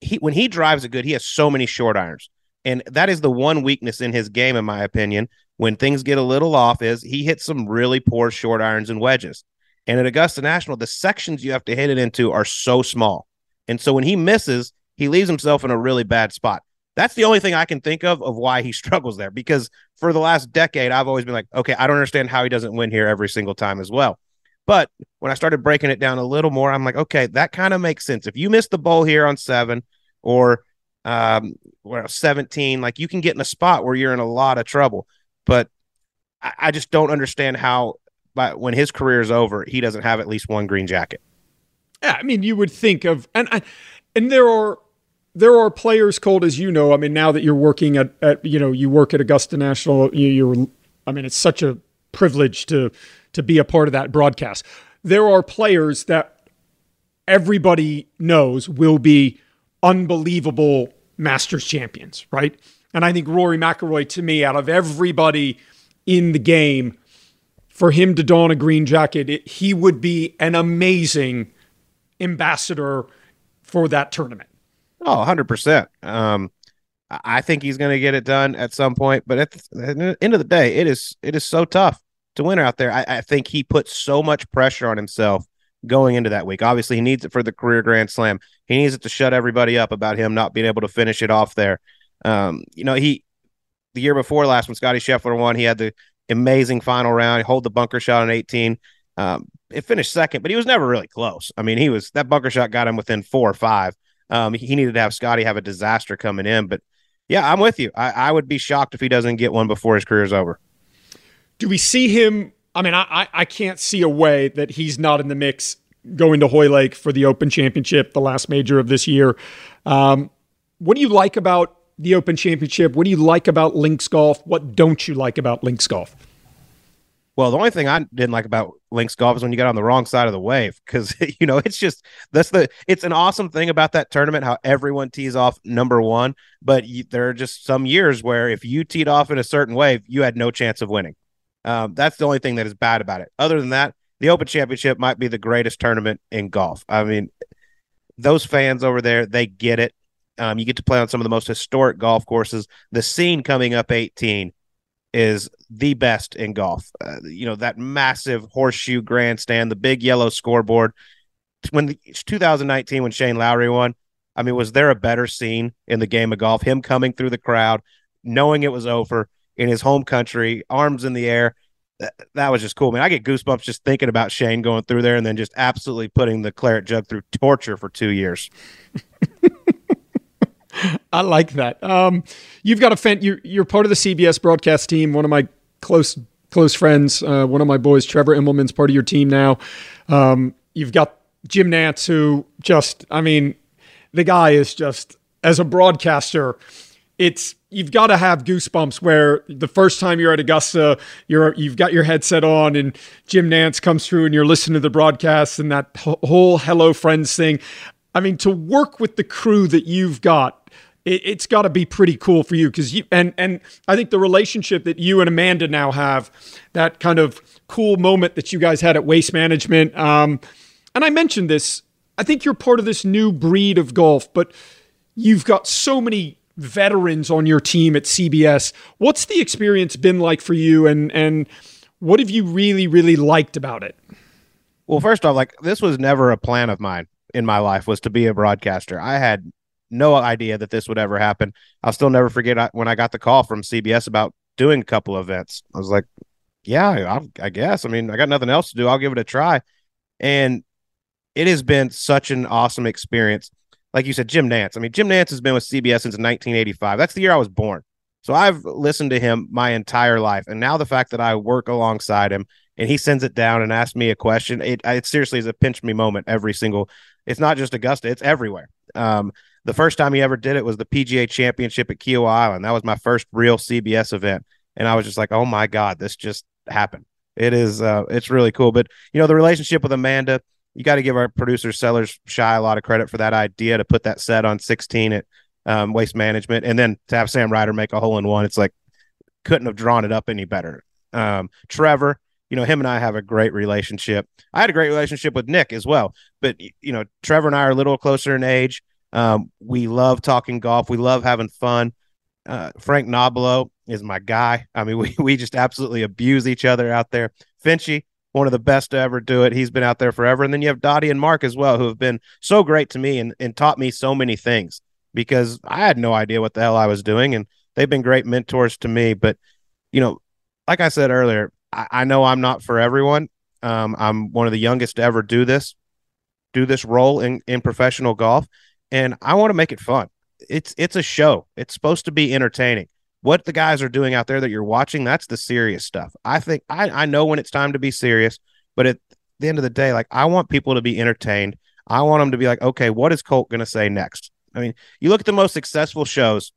he when he drives a good, he has so many short irons. And that is the one weakness in his game, in my opinion. When things get a little off, is he hits some really poor short irons and wedges. And at Augusta National, the sections you have to hit it into are so small. And so when he misses, he leaves himself in a really bad spot. That's the only thing I can think of of why he struggles there. Because for the last decade, I've always been like, okay, I don't understand how he doesn't win here every single time as well. But when I started breaking it down a little more, I'm like, okay, that kind of makes sense. If you miss the bowl here on seven or um, well, 17, like you can get in a spot where you're in a lot of trouble. But I, I just don't understand how, but when his career is over, he doesn't have at least one green jacket. Yeah, I mean, you would think of, and and there are there are players, Colt as you know. I mean, now that you're working at, at you know, you work at Augusta National, you, you're, I mean, it's such a privilege to to be a part of that broadcast. There are players that everybody knows will be unbelievable Masters champions, right? And I think Rory McIlroy, to me, out of everybody in the game, for him to don a green jacket, it, he would be an amazing ambassador for that tournament. Oh, 100%. Um, I think he's going to get it done at some point, but at the end of the day, it is it is so tough to win out there. I, I think he puts so much pressure on himself going into that week. Obviously, he needs it for the career Grand Slam. He needs it to shut everybody up about him not being able to finish it off there. Um, you know, he the year before last when Scottie Scheffler won, he had the amazing final round. He hold the bunker shot on 18. Um, it finished second, but he was never really close. I mean, he was that bunker shot got him within four or five. Um, he needed to have Scottie have a disaster coming in, but yeah, I'm with you. I, I would be shocked if he doesn't get one before his career is over. Do we see him? I mean, I, I can't see a way that he's not in the mix going to Hoylake for the Open Championship, the last major of this year. Um, what do you like about the Open Championship? What do you like about links golf? What don't you like about links golf? Well, the only thing I didn't like about links golf is when you got on the wrong side of the wave because you know it's just that's the it's an awesome thing about that tournament how everyone tees off number one, but you, there are just some years where if you teed off in a certain wave, you had no chance of winning. Um, that's the only thing that is bad about it. Other than that, the Open Championship might be the greatest tournament in golf. I mean, those fans over there, they get it. Um, you get to play on some of the most historic golf courses. The scene coming up 18 is the best in golf. Uh, you know, that massive horseshoe grandstand, the big yellow scoreboard. When the, 2019, when Shane Lowry won, I mean, was there a better scene in the game of golf? Him coming through the crowd, knowing it was over in his home country, arms in the air. That, that was just cool, man. I get goosebumps just thinking about Shane going through there and then just absolutely putting the claret jug through torture for two years. I like that. Um, you've got a fan. You're, you're part of the CBS broadcast team. One of my close close friends. Uh, one of my boys, Trevor Immelman's part of your team now. Um, you've got Jim Nantz, who just, I mean, the guy is just as a broadcaster. It's you've got to have goosebumps where the first time you're at Augusta, you're you've got your headset on and Jim Nantz comes through and you're listening to the broadcast and that whole "Hello Friends" thing. I mean, to work with the crew that you've got it, has got to be pretty cool for you because you and and I think the relationship that you and Amanda now have, that kind of cool moment that you guys had at Waste Management. Um, and I mentioned this. I think you're part of this new breed of golf, but you've got so many veterans on your team at CBS. What's the experience been like for you, and and what have you really really liked about it? Well, first off, like this was never a plan of mine in my life was to be a broadcaster. I had no idea that this would ever happen. I'll still never forget when I got the call from CBS about doing a couple of events. I was like, yeah, I, I guess. I mean, I got nothing else to do. I'll give it a try. And it has been such an awesome experience. Like you said, Jim Nantz. I mean, Jim Nantz has been with CBS since 1985. That's the year I was born. So I've listened to him my entire life. And now the fact that I work alongside him and he sends it down and asks me a question, it, it seriously is a pinch me moment every single. It's not just Augusta, it's everywhere. Um, the first time he ever did it was the PGA Championship at Kiawah Island. That was my first real CBS event, and I was just like, "Oh my god, this just happened." It is, uh, it's really cool. But you know, the relationship with Amanda, you got to give our producer Sellers Shy a lot of credit for that idea to put that set on 16 at um, Waste Management, and then to have Sam Ryder make a hole in one. It's like couldn't have drawn it up any better. Um, Trevor, you know, him and I have a great relationship. I had a great relationship with Nick as well, but you know, Trevor and I are a little closer in age. Um, we love talking golf. We love having fun. Uh, Frank Nobilo is my guy. I mean, we we just absolutely abuse each other out there. Finchy, one of the best to ever do it. He's been out there forever. And then you have Dottie and Mark as well, who have been so great to me and, and taught me so many things because I had no idea what the hell I was doing. And they've been great mentors to me. But, you know, like I said earlier, I, I know I'm not for everyone. Um, I'm one of the youngest to ever do this, do this role in, in professional golf. And I want to make it fun. It's it's a show. It's supposed to be entertaining what the guys are doing out there that you're watching, that's the serious stuff. I think I, I know when it's time to be serious, but at the end of the day, like I want people to be entertained. I want them to be like, okay, what is Colt going to say next? I mean, you look at the most successful shows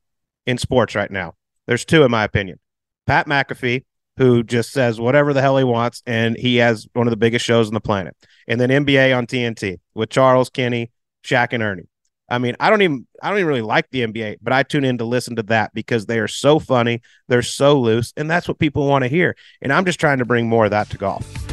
in sports right now. There's two, in my opinion. Pat McAfee, who just says whatever the hell he wants, and he has one of the biggest shows on the planet. And then NBA on TNT with Charles, Kenny, Shaq, and Ernie. I mean, I don't even I don't even really like the NBA, but I tune in to listen to that because they are so funny, they're so loose, and that's what people want to hear. And I'm just trying to bring more of that to golf.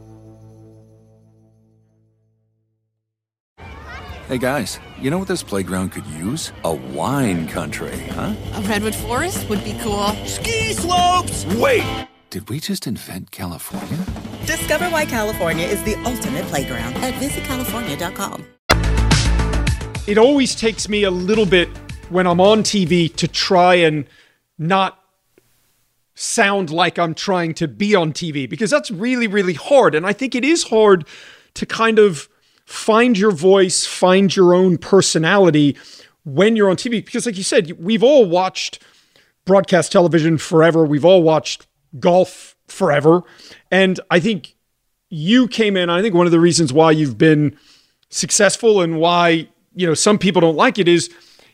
Hey guys, you know what this playground could use? A wine country, huh? A redwood forest would be cool. Ski slopes! Wait! Did we just invent California? Discover why California is the ultimate playground at visitcalifornia.com. It always takes me a little bit when I'm on TV to try and not sound like I'm trying to be on TV because that's really, really hard. And I think it is hard to kind of find your voice, find your own personality when you're on TV. Because, like you said, we've all watched broadcast television forever, we've all watched golf forever. And I think you came in, I think one of the reasons why you've been successful and why, you know, some people don't like it is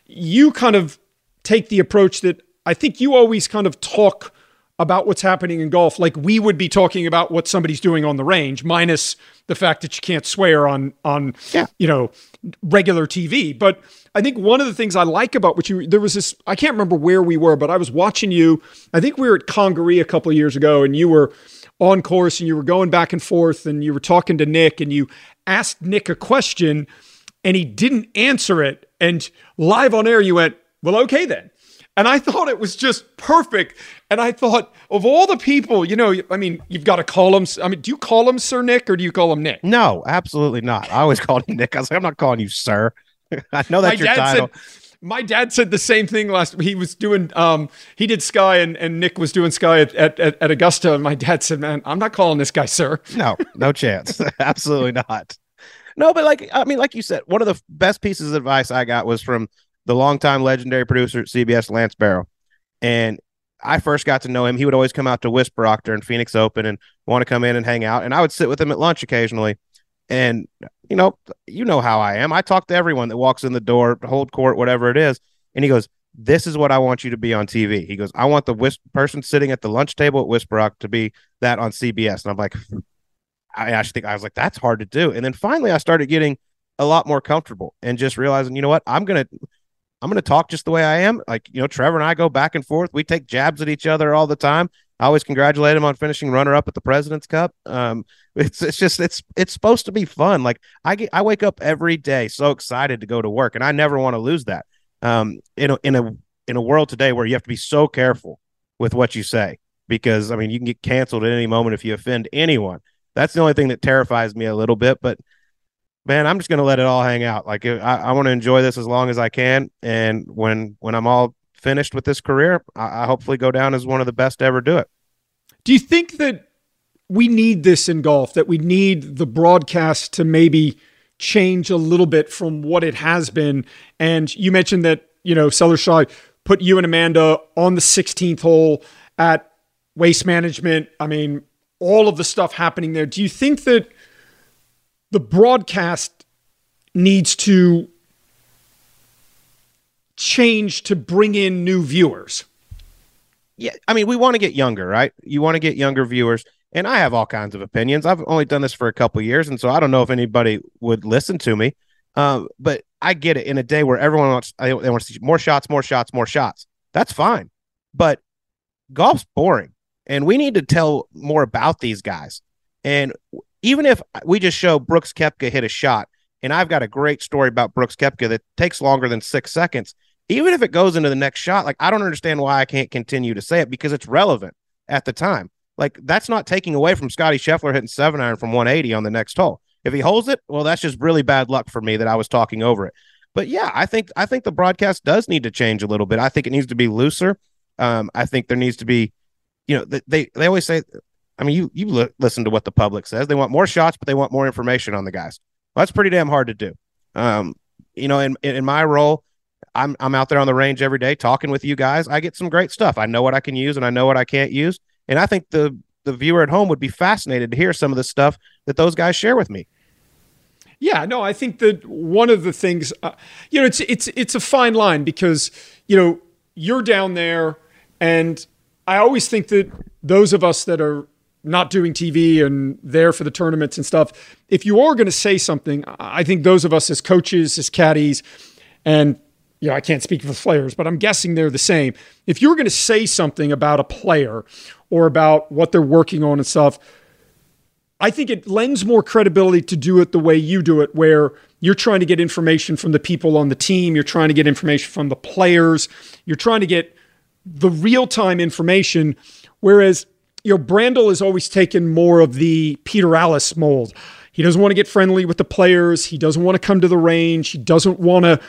you kind of take the approach that I think you always kind of talk about what's happening in golf like we would be talking about what somebody's doing on the range minus the fact that you can't swear on on yeah. you know regular TV but I think one of the things I like about what you there was this I can't remember where we were but I was watching you I think we were at Congaree a couple of years ago and you were on course and you were going back and forth and you were talking to Nick and you asked Nick a question and he didn't answer it and live on air you went well okay then and I thought it was just perfect. And I thought of all the people, you know, I mean, you've got to call him. I mean, do you call him Sir Nick or do you call him Nick? No, absolutely not. I always called him Nick. I was like, I'm not calling you Sir. I know that's your title. Said, my dad said the same thing last. He was doing, um, he did Sky, and, and Nick was doing Sky at, at, at Augusta. And my dad said, "Man, I'm not calling this guy Sir." No, no chance. absolutely not. No, but like I mean, like you said, one of the best pieces of advice I got was from the longtime legendary producer at CBS, Lance Barrow. And I first got to know him. He would always come out to Whisper Octor and Phoenix Open and want to come in and hang out. And I would sit with him at lunch occasionally. And you know, you know how I am. I talk to everyone that walks in the door, hold court, whatever it is. And he goes, "This is what I want you to be on TV." He goes, "I want the whis- person sitting at the lunch table at Whisper Rock to be that on CBS." And I'm like, I actually think I was like, "That's hard to do." And then finally, I started getting a lot more comfortable and just realizing, you know what, I'm gonna I'm going to talk just the way I am. Like, you know, Trevor and I go back and forth. We take jabs at each other all the time. I always congratulate him on finishing runner up at the President's Cup. Um, it's it's just it's it's supposed to be fun. Like I get I wake up every day so excited to go to work, and I never want to lose that. Um, in a in a in a world today where you have to be so careful with what you say because I mean you can get canceled at any moment if you offend anyone. That's the only thing that terrifies me a little bit, but man, I'm just going to let it all hang out. Like I, I want to enjoy this as long as I can. And when, when I'm all finished with this career, I, I hopefully go down as one of the best to ever do it. Do you think that we need this in golf? That we need the broadcast to maybe change a little bit from what it has been? And you mentioned that you know Sellers Shy put you and Amanda on the 16th hole at Waste Management. I mean, all of the stuff happening there. Do you think that the broadcast needs to change to bring in new viewers? Yeah, I mean, we want to get younger, right? You want to get younger viewers, and I have all kinds of opinions. I've only done this for a couple years, and so I don't know if anybody would listen to me. Um, but I get it. In a day where everyone wants, they want to see more shots, more shots, more shots. That's fine, but golf's boring, and we need to tell more about these guys. And even if we just show Brooks Koepka hit a shot, and I've got a great story about Brooks Koepka that takes longer than six seconds, even if it goes into the next shot, like I don't understand why I can't continue to say it because it's relevant at the time. Like that's not taking away from Scottie Scheffler hitting seven iron from 180 on the next hole. If he holds it, well, that's just really bad luck for me that I was talking over it. But yeah, I think I think the broadcast does need to change a little bit. I think it needs to be looser. Um, I think there needs to be, you know, they they always say, I mean, you you listen to what the public says. They want more shots, but they want more information on the guys. Well, that's pretty damn hard to do. Um, you know, in in my role, I'm I'm out there on the range every day talking with you guys. I get some great stuff. I know what I can use and I know what I can't use. And I think the the viewer at home would be fascinated to hear some of the stuff that those guys share with me. Yeah, no, I think that one of the things, uh, you know, it's it's it's a fine line because you know you're down there, and I always think that those of us that are not doing TV and there for the tournaments and stuff, if you are going to say something, I think those of us as coaches, as caddies, and you know, I can't speak for players, but I'm guessing they're the same. If you're going to say something about a player or about what they're working on and stuff, I think it lends more credibility to do it the way you do it, where you're trying to get information from the people on the team, you're trying to get information from the players, you're trying to get the real time information. Whereas, you know, Brandel has always taken more of the Peter Alliss mold. He doesn't want to get friendly with the players. He doesn't want to come to the range. He doesn't want to.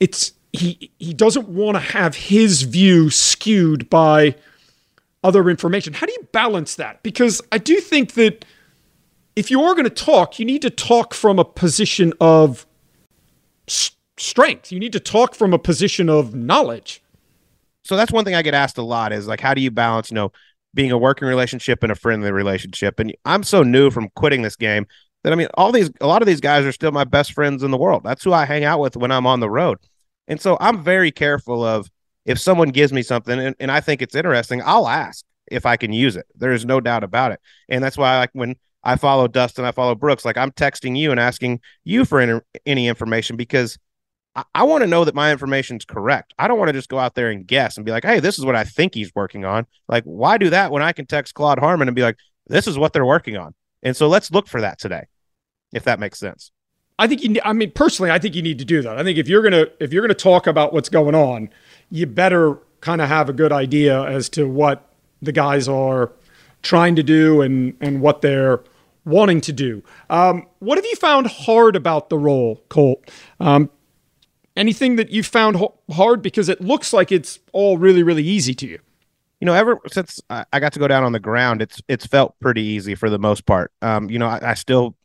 It's he he doesn't want to have his view skewed by other information. How do you balance that? Because I do think that if you are going to talk, you need to talk from a position of strength. You need to talk from a position of knowledge. So that's one thing I get asked a lot is like, how do you balance, you know, being a working relationship and a friendly relationship? And I'm so new from quitting this game that I mean, all these, a lot of these guys are still my best friends in the world. That's who I hang out with when I'm on the road. And so I'm very careful of if someone gives me something and, and I think it's interesting, I'll ask if I can use it. There's no doubt about it. And that's why, like, when I follow Dustin, I follow Brooks, like, I'm texting you and asking you for any, any information because I, want to know that my information is correct. I don't want to just go out there and guess and be like, hey, this is what I think he's working on. Like, why do that when I can text Claude Harmon and be like, this is what they're working on? And so let's look for that today, if that makes sense. I think you. I mean, personally, I think you need to do that. I think if you're gonna if you're gonna talk about what's going on, you better kind of have a good idea as to what the guys are trying to do and and what they're wanting to do. Um, what have you found hard about the role, Colt? Um, anything that you found ho- hard because it looks like it's all really really easy to you. You know, ever since I got to go down on the ground, it's it's felt pretty easy for the most part. Um, you know, I, I still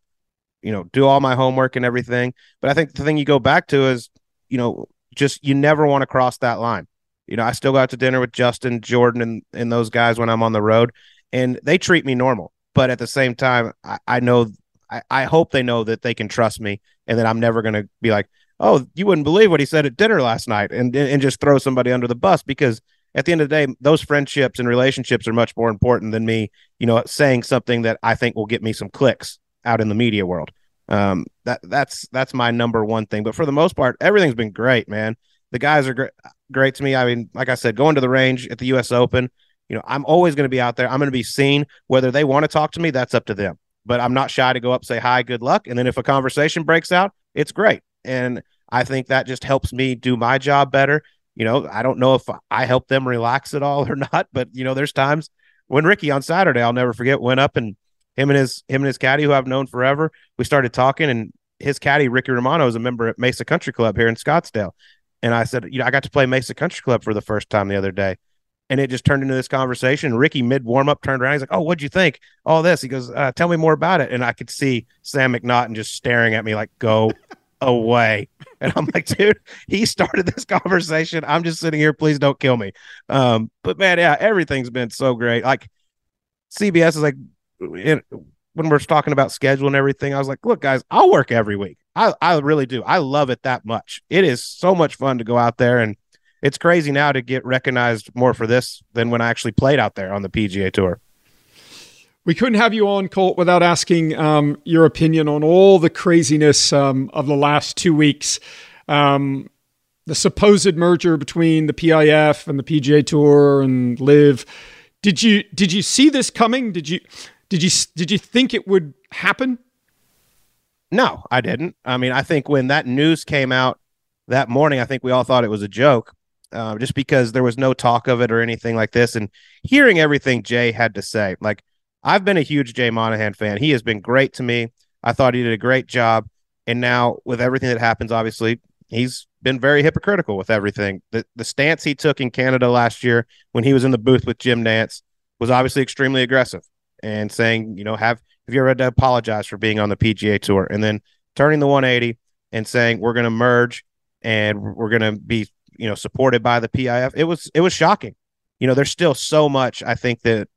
you know, do all my homework and everything. But I think the thing you go back to is, you know, just you never want to cross that line. You know, I still go out to dinner with Justin, Jordan, and, and those guys when I'm on the road, and they treat me normal. But at the same time, I, I know, I, I hope they know that they can trust me and that I'm never going to be like, oh, you wouldn't believe what he said at dinner last night and, and just throw somebody under the bus because at the end of the day, those friendships and relationships are much more important than me, you know, saying something that I think will get me some clicks out in the media world. Um, that that's that's my number one thing. But for the most part, everything's been great, man. The guys are great, great to me. I mean, like I said, going to the range at the U.S. Open, you know, I'm always going to be out there. I'm going to be seen. Whether they want to talk to me, that's up to them. But I'm not shy to go up, say hi, good luck, and then if a conversation breaks out, it's great. And I think that just helps me do my job better. You know, I don't know if I help them relax at all or not, but you know, there's times when Rickie on Saturday, I'll never forget, went up and him and his him and his caddy who I've known forever. We started talking, and his caddy Ricky Romano is a member at Mesa Country Club here in Scottsdale. And I said, you know, I got to play Mesa Country Club for the first time the other day. And it just turned into this conversation. Rickie, mid warm up, turned around. He's like, Oh, what'd you think? All this. He goes, uh, Tell me more about it. And I could see Sam McNaughton just staring at me like, Go away. And I'm like, Dude, he started this conversation. I'm just sitting here. Please don't kill me. Um, but man, yeah, everything's been so great. Like, CBS is like, when we're talking about schedule and everything, I was like, Look, guys, I'll work every week. I, I really do. I love it that much. It is so much fun to go out there and it's crazy now to get recognized more for this than when I actually played out there on the PGA Tour. We couldn't have you on, Colt, without asking um, your opinion on all the craziness um, of the last two weeks. Um, the supposed merger between the PIF and the PGA Tour and LIV. Did you did you see this coming? Did you did you did you think it would happen? No, I didn't. I mean, I think when that news came out that morning, I think we all thought it was a joke uh, just because there was no talk of it or anything like this. And hearing everything Jay had to say, like I've been a huge Jay Monahan fan. He has been great to me. I thought he did a great job. And now with everything that happens, obviously he's been very hypocritical with everything. The the stance he took in Canada last year when he was in the booth with Jim Nantz was obviously extremely aggressive and saying, you know, have have you ever had to apologize for being on the PGA tour? And then turning the 180 and saying we're going to merge and we're going to be you know supported by the PIF. It was it was shocking. You know, there's still so much I think that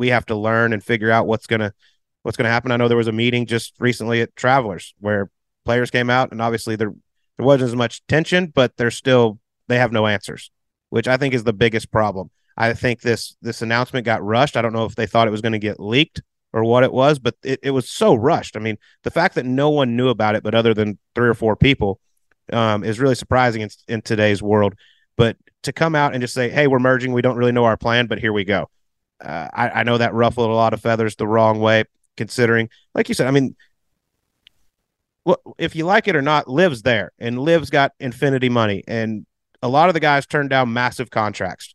we have to learn and figure out what's gonna what's gonna happen. I know there was a meeting just recently at Travelers where players came out and obviously there there wasn't as much tension, but they're still they have no answers, which I think is the biggest problem. I think this this announcement got rushed. I don't know if they thought it was going to get leaked or what it was, but it, it was so rushed. I mean, the fact that no one knew about it but other than three or four people um, is really surprising in, in today's world. But to come out and just say, "Hey, we're merging. We don't really know our plan, but here we go." Uh, I, I know that ruffled a lot of feathers the wrong way, considering, like you said, I mean, well, if you like it or not, LIV's there, and LIV's got infinity money, and a lot of the guys turned down massive contracts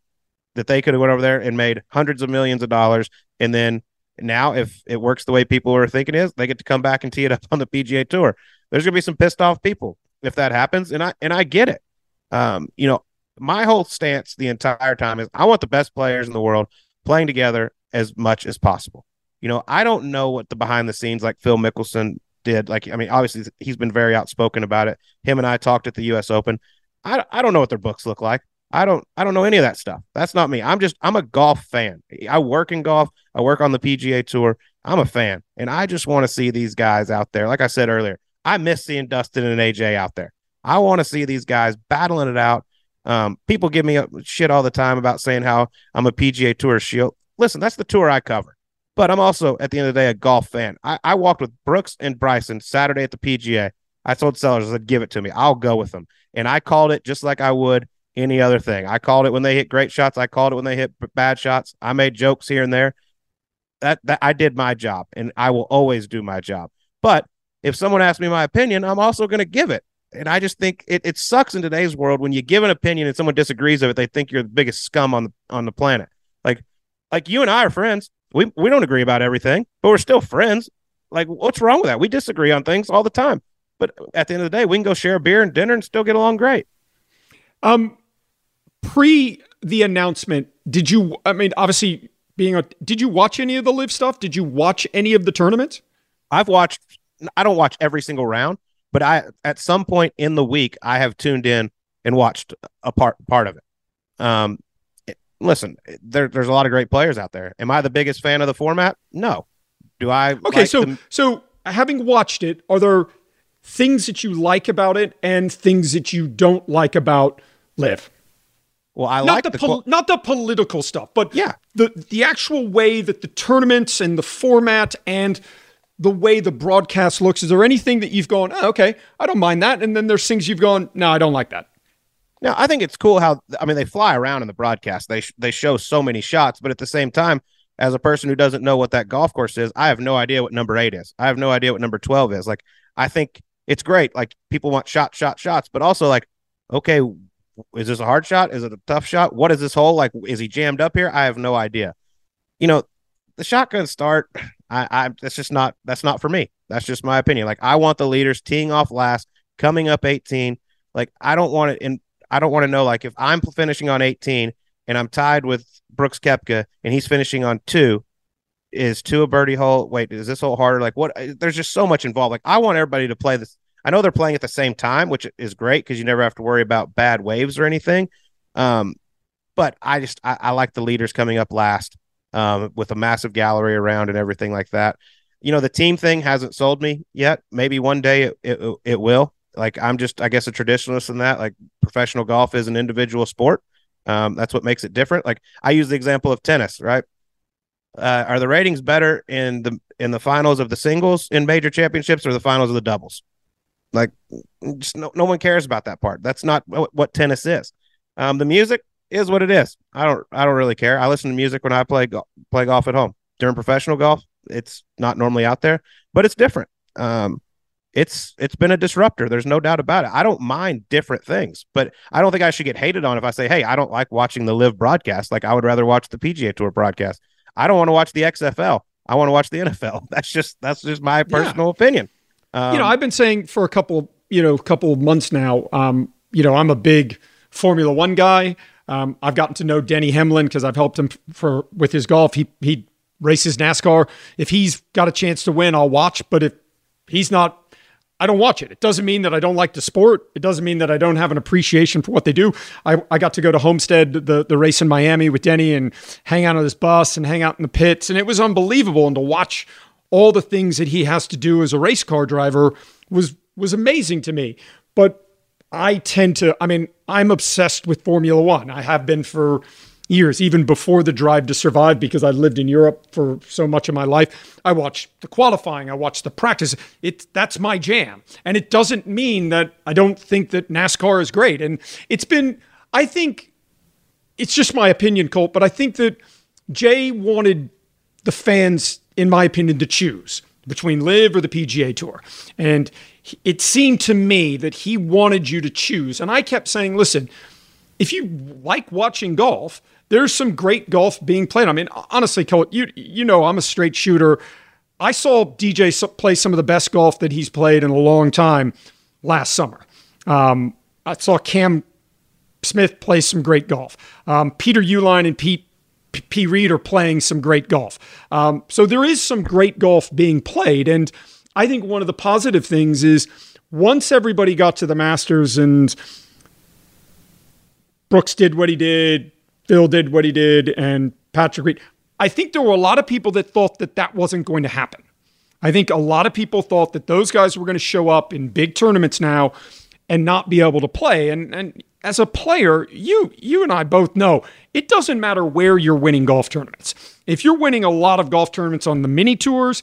that they could have went over there and made hundreds of millions of dollars, and then now if it works the way people are thinking is, they get to come back and tee it up on the PGA Tour. There's gonna be some pissed off people if that happens, and I and I get it. Um, you know, my whole stance the entire time is I want the best players in the world playing together as much as possible. You know, I don't know what the behind the scenes like Phil Mickelson did. Like, I mean, obviously he's been very outspoken about it. Him and I talked at the U.S. Open. I I don't know what their books look like. I don't I don't know any of that stuff. That's not me. I'm just I'm a golf fan. I work in golf. I work on the PGA Tour. I'm a fan, and I just want to see these guys out there. Like I said earlier, I miss seeing Dustin and AJ out there. I want to see these guys battling it out. Um, people give me shit all the time about saying how I'm a PGA Tour shield. Listen, that's the tour I cover, but I'm also at the end of the day a golf fan. I, I walked with Brooks and Bryson Saturday at the PGA. I told Sellers, I said, give it to me. I'll go with them. And I called it just like I would any other thing. I called it when they hit great shots. I called it when they hit bad shots. I made jokes here and there. That, that I did my job and I will always do my job. But if someone asks me my opinion, I'm also going to give it. And I just think it, it sucks in today's world when you give an opinion and someone disagrees of it, they think you're the biggest scum on the on the planet. Like like you and I are friends. We we don't agree about everything, but we're still friends. Like what's wrong with that? We disagree on things all the time. But at the end of the day, we can go share a beer and dinner and still get along great. Um pre the announcement, did you I mean obviously being a did you watch any of the LIV stuff? Did you watch any of the tournaments? I've watched I don't watch every single round, but I at some point in the week I have tuned in and watched a part part of it. Um, listen, there, there's a lot of great players out there. Am I the biggest fan of the format? No. Do I? Okay, like so so having watched it, are there things that you like about it and things that you don't like about LIV? Well, I not like the, the pol- not the political stuff, but yeah, the the actual way that the tournaments and the format and the way the broadcast looks? Is there anything that you've gone, oh, okay, I don't mind that, and then there's things you've gone, no, I don't like that. Now, I think it's cool how I mean they fly around in the broadcast. They sh- they show so many shots, but at the same time, as a person who doesn't know what that golf course is, I have no idea what number eight is. I have no idea what number twelve is. Like, I think it's great. Like, people want shot, shot, shots, but also like, okay, is this a hard shot? Is it a tough shot? What is this hole? Like, is he jammed up here? I have no idea. You know, the shotgun start. I, I that's just not that's not for me. That's just my opinion. Like I want the leaders teeing off last, coming up 18. Like I don't want it in I don't want to know like if I'm finishing on 18 and I'm tied with Brooks Koepka and he's finishing on two, is two a birdie hole? Wait, is this hole harder? Like what? There's just so much involved. Like I want everybody to play this. I know they're playing at the same time, which is great because you never have to worry about bad waves or anything. Um, but I just I, I like the leaders coming up last um, with a massive gallery around and everything like that. You know, the team thing hasn't sold me yet. Maybe one day it, it, it will. Like I'm just, I guess, a traditionalist in that. Like professional golf is an individual sport. Um, that's what makes it different. Like I use the example of tennis, right? Uh, are the ratings better in the in the finals of the singles in major championships or the finals of the doubles? Like, just no, no one cares about that part. That's not what, what tennis is. Um, the music, is what it is. I don't I don't really care. I listen to music when I play go- play golf at home. During professional golf, it's not normally out there, but it's different. Um, it's it's been a disruptor. There's no doubt about it. I don't mind different things, but I don't think I should get hated on if I say, "Hey, I don't like watching the LIV broadcast. Like I would rather watch the PGA Tour broadcast. I don't want to watch the XFL. I want to watch the NFL. That's just that's just my personal yeah. opinion." Um, you know, I've been saying for a couple, you know, couple months now. Um, you know, I'm a big Formula One guy. Um, I've gotten to know Denny Hamlin because I've helped him for with his golf. He he races NASCAR. If he's got a chance to win, I'll watch. But if he's not, I don't watch it. It doesn't mean that I don't like the sport. It doesn't mean that I don't have an appreciation for what they do. I, I got to go to Homestead, the, the race in Miami with Denny and hang out on his bus and hang out in the pits. And it was unbelievable. And to watch all the things that he has to do as a race car driver was was amazing to me. But I tend to, I mean, I'm obsessed with Formula One. I have been for years, even before the drive to survive, because I lived in Europe for so much of my life. I watch the qualifying, I watch the practice. It that's my jam. And it doesn't mean that I don't think that NASCAR is great. And it's been, I think it's just my opinion, Colt, but I think that Jay wanted the fans, in my opinion, to choose between LIV or the PGA Tour. And it seemed to me that he wanted you to choose. And I kept saying, listen, if you like watching golf, there's some great golf being played. I mean, honestly, Colt, you you know I'm a straight shooter. I saw DJ play some of the best golf that he's played in a long time last summer. Um, I saw Cam Smith play some great golf. Um, Peter Uihlein and Pete P. P. Reed are playing some great golf. Um, so there is some great golf being played, and I think one of the positive things is once everybody got to the Masters and Brooks did what he did, Phil did what he did, and Patrick Reed, I think there were a lot of people that thought that that wasn't going to happen. I think a lot of people thought that those guys were going to show up in big tournaments now and not be able to play. And, and as a player, you you and I both know it doesn't matter where you're winning golf tournaments. If you're winning a lot of golf tournaments on the mini tours,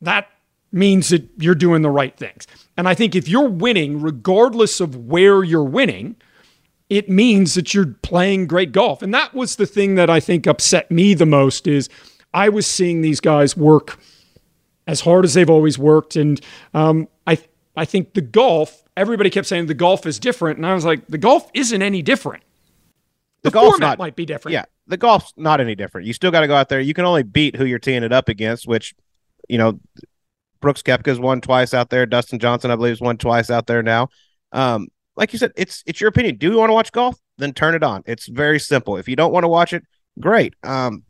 that means that you're doing the right things. And I think if you're winning, regardless of where you're winning, it means that you're playing great golf. And that was the thing that I think upset me the most is I was seeing these guys work as hard as they've always worked. And um, I, I think the golf, everybody kept saying the golf is different. And I was like, the golf isn't any different. The, the golf not, might be different. Yeah, the golf's not any different. You still got to go out there. You can only beat who you're teeing it up against, which, you know, Brooks Koepka's won twice out there. Dustin Johnson, I believe, has won twice out there now. Um, like you said, it's it's your opinion. Do you want to watch golf? Then turn it on. It's very simple. If you don't want to watch it, great. Um,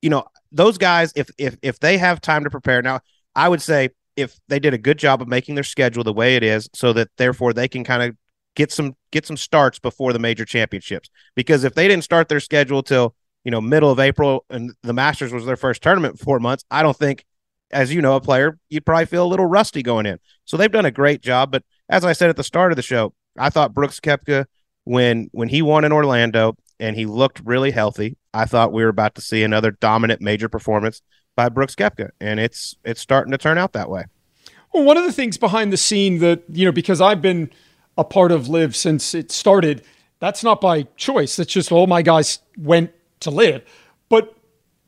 you know, those guys, if if if they have time to prepare, now I would say if they did a good job of making their schedule the way it is, so that therefore they can kind of get some get some starts before the major championships. Because if they didn't start their schedule till you know middle of April and the Masters was their first tournament four months, I don't think as you know, a player, you'd probably feel a little rusty going in. So they've done a great job. But as I said at the start of the show, I thought Brooks Koepka, when when he won in Orlando and he looked really healthy, I thought we were about to see another dominant major performance by Brooks Koepka, and it's it's starting to turn out that way. Well, one of the things behind the scene that you know, because I've been a part of LIV since it started, that's not by choice. That's just all my guys went to LIV. But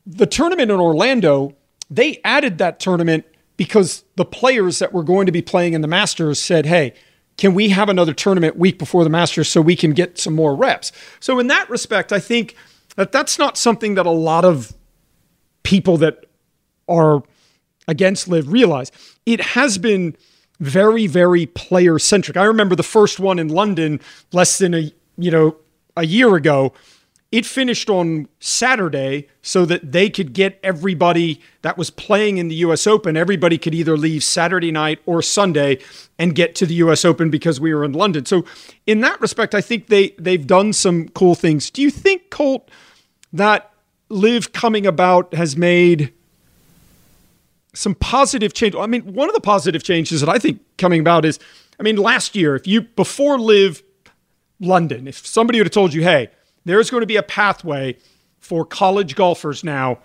the tournament in Orlando they added that tournament because the players that were going to be playing in the Masters said, hey, can we have another tournament week before the Masters so we can get some more reps? So, in that respect, I think that that's not something that a lot of people that are against LIV realize. It has been very, very player centric. I remember the first one in London less than a you know a year ago. It finished on Saturday so that they could get everybody that was playing in the US Open. Everybody could either leave Saturday night or Sunday and get to the US Open because we were in London. So in that respect, I think they they've done some cool things. Do you think Colt that LIV coming about has made some positive change. I mean, one of the positive changes that I think coming about is, I mean, last year, if you before LIV London, if somebody would have told you, hey, there's going to be a pathway for college golfers now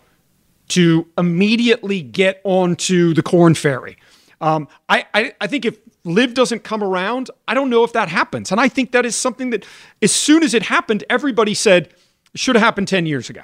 to immediately get onto the Korn Ferry. Um, I, I, I think if LIV doesn't come around, I don't know if that happens. And I think that is something that, as soon as it happened, everybody said should have happened 10 years ago.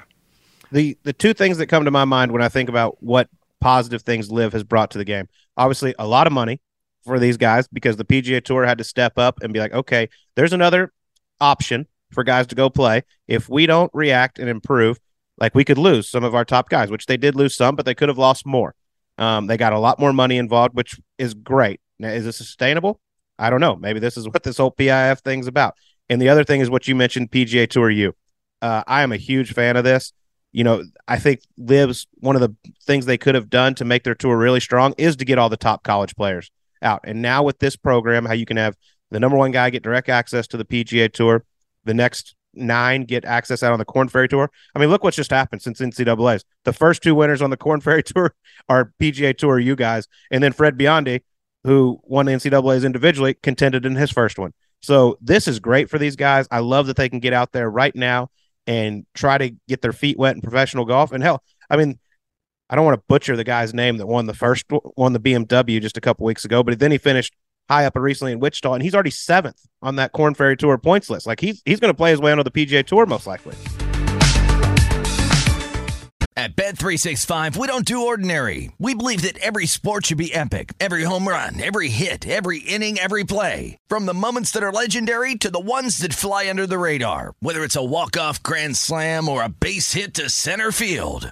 The, the two things that come to my mind when I think about what positive things LIV has brought to the game, obviously, a lot of money for these guys because the PGA Tour had to step up and be like, okay, there's another option for guys to go play. If we don't react and improve, like we could lose some of our top guys, which they did lose some, but they could have lost more. Um, they got a lot more money involved, which is great. Now, is it sustainable? I don't know. Maybe this is what this whole PIF thing's about. And the other thing is what you mentioned, PGA Tour U. Uh, I am a huge fan of this. You know, I think LIV's one of the things they could have done to make their tour really strong is to get all the top college players out. And now with this program, how you can have the number one guy get direct access to the PGA Tour, the next nine get access out on the Korn Ferry Tour. I mean, look what's just happened since NCAA's. The first two winners on the Korn Ferry Tour are PGA Tour U guys, and then Fred Biondi, who won the NCAA's individually, contended in his first one. So this is great for these guys. I love that they can get out there right now and try to get their feet wet in professional golf. And hell, I mean, I don't want to butcher the guy's name that won the first won the BMW just a couple weeks ago, but then he finished high up recently in Wichita, and he's already seventh on that Korn Ferry Tour points list. Like he's he's going to play his way onto the PGA Tour most likely. At Bet365, we don't do ordinary. We believe that every sport should be epic. Every home run, every hit, every inning, every play. From the moments that are legendary to the ones that fly under the radar. Whether it's a walk-off grand slam or a base hit to center field.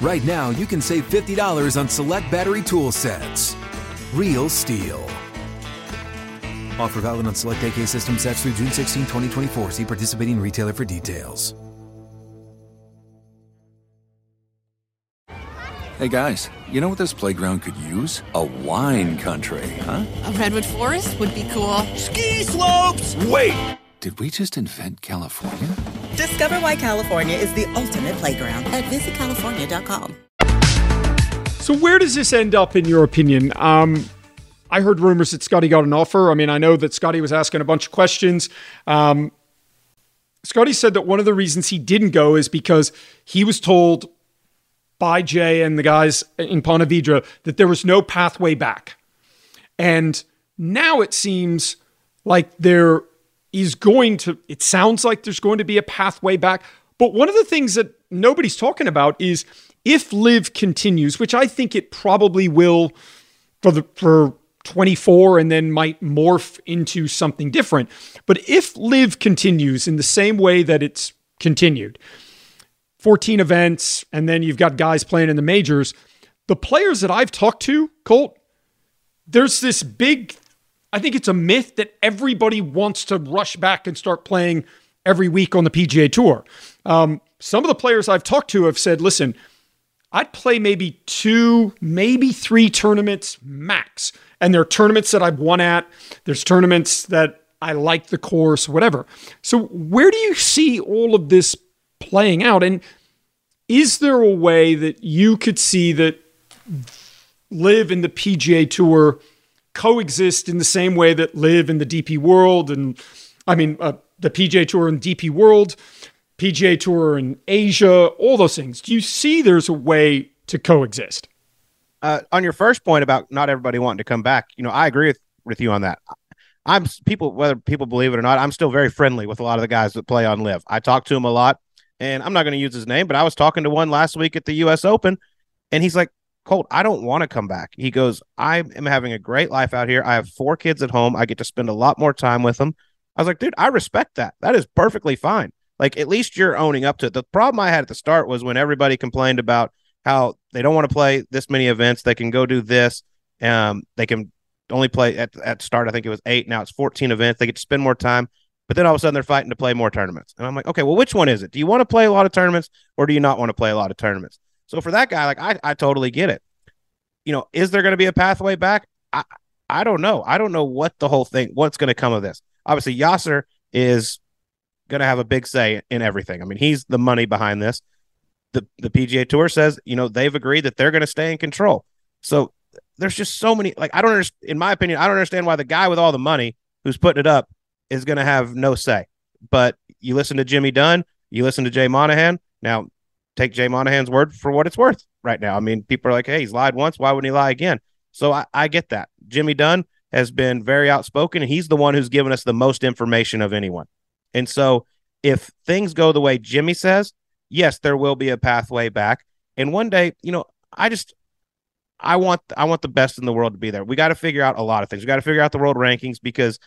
right now you can save $50 on select battery tool sets. Real STIHL. Offer valid on select AK system sets through June 16, 2024. See participating retailer for details. Hey guys, you know what this playground could use? A wine country, huh? A redwood forest would be cool. Ski slopes! Wait! Did we just invent California? Discover why California is the ultimate playground at visitcalifornia.com. So where does this end up in your opinion? Um, I heard rumors that Scottie got an offer. I mean, I know that Scottie was asking a bunch of questions. Um, Scottie said that one of the reasons he didn't go is because he was told by Jay and the guys in Ponte Vedra that there was no pathway back. And now it seems like there is going to, it sounds like there's going to be a pathway back. But one of the things that nobody's talking about is if LIV continues, which I think it probably will for the for 24 and then might morph into something different. But if LIV continues in the same way that it's continued, 14 events, and then you've got guys playing in the majors. The players that I've talked to, Colt, there's this big, I think it's a myth that everybody wants to rush back and start playing every week on the PGA Tour. Um, some of the players I've talked to have said, listen, I'd play maybe two, maybe three tournaments max. And there are tournaments that I've won at, there's tournaments that I like the course, whatever. So, where do you see all of this playing out? And is there a way that you could see that LIV in the PGA Tour coexist in the same way that LIV in the DP World and I mean uh, the PGA Tour and DP World, PGA Tour in Asia, all those things? Do you see there's a way to coexist? Uh, on your first point about not everybody wanting to come back, you know, I agree with, with you on that. I'm people whether people believe it or not, I'm still very friendly with a lot of the guys that play on LIV. I talk to him a lot, and I'm not going to use his name, but I was talking to one last week at the U.S. Open, and he's like, Colt, I don't want to come back. He goes, I am having a great life out here. I have four kids at home. I get to spend a lot more time with them. I was like, dude, I respect that. That is perfectly fine. Like, at least you're owning up to it. The problem I had at the start was when everybody complained about how they don't want to play this many events. They can go do this. Um, they can only play at at start. I think it was eight. Now it's 14 events. They get to spend more time. But then all of a sudden they're fighting to play more tournaments. And I'm like, okay, well, which one is it? Do you want to play a lot of tournaments or do you not want to play a lot of tournaments? So for that guy, like I, I totally get it. You know, is there going to be a pathway back? I, I don't know. I don't know what the whole thing, what's going to come of this. Obviously, Yasir is going to have a big say in everything. I mean, he's the money behind this. The the PGA Tour says, you know, they've agreed that they're going to stay in control. So there's just so many. Like I don't understand. In my opinion, I don't understand why the guy with all the money who's putting it up is going to have no say. But you listen to Jimmy Dunne, you listen to Jay Monahan. Now, take Jay Monahan's word for what it's worth right now. I mean, people are like, hey, he's lied once. Why wouldn't he lie again? So I, I get that. Jimmy Dunne has been very outspoken, and he's the one who's given us the most information of anyone. And so if things go the way Jimmy says, yes, there will be a pathway back. And one day, you know, I just I want I want the best in the world to be there. We got to figure out a lot of things. We got to figure out the world rankings because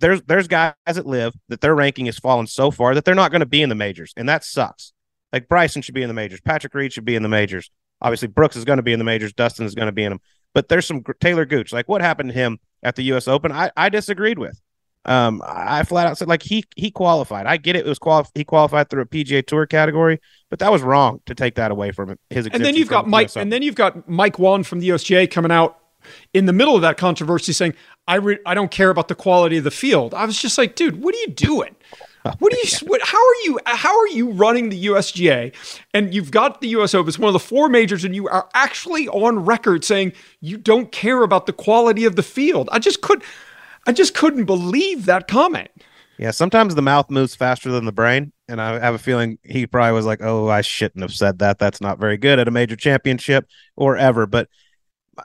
there's there's guys that live that their ranking has fallen so far that they're not going to be in the majors, and that sucks. Like Bryson should be in the majors, Patrick Reed should be in the majors. Obviously, Brooks is going to be in the majors, Dustin is going to be in them. But there's some Taylor Gooch. Like what happened to him at the U.S. Open, I I disagreed with. Um, I flat out said like he he qualified. I get it. It was quali- he qualified through a PGA Tour category, but that was wrong to take that away from his. And then you've got Mike, and then you've got Mike Whan from the USGA coming out in the middle of that controversy saying, "I re- I don't care about the quality of the field." I was just like, dude, what are you doing? What are you? What, how are you? How are you running the USGA? And you've got the US Open, it's one of the four majors, and you are actually on record saying you don't care about the quality of the field. I just could. I just couldn't believe that comment. Yeah, sometimes the mouth moves faster than the brain, and I have a feeling he probably was like, "Oh, I shouldn't have said that. That's not very good at a major championship or ever." But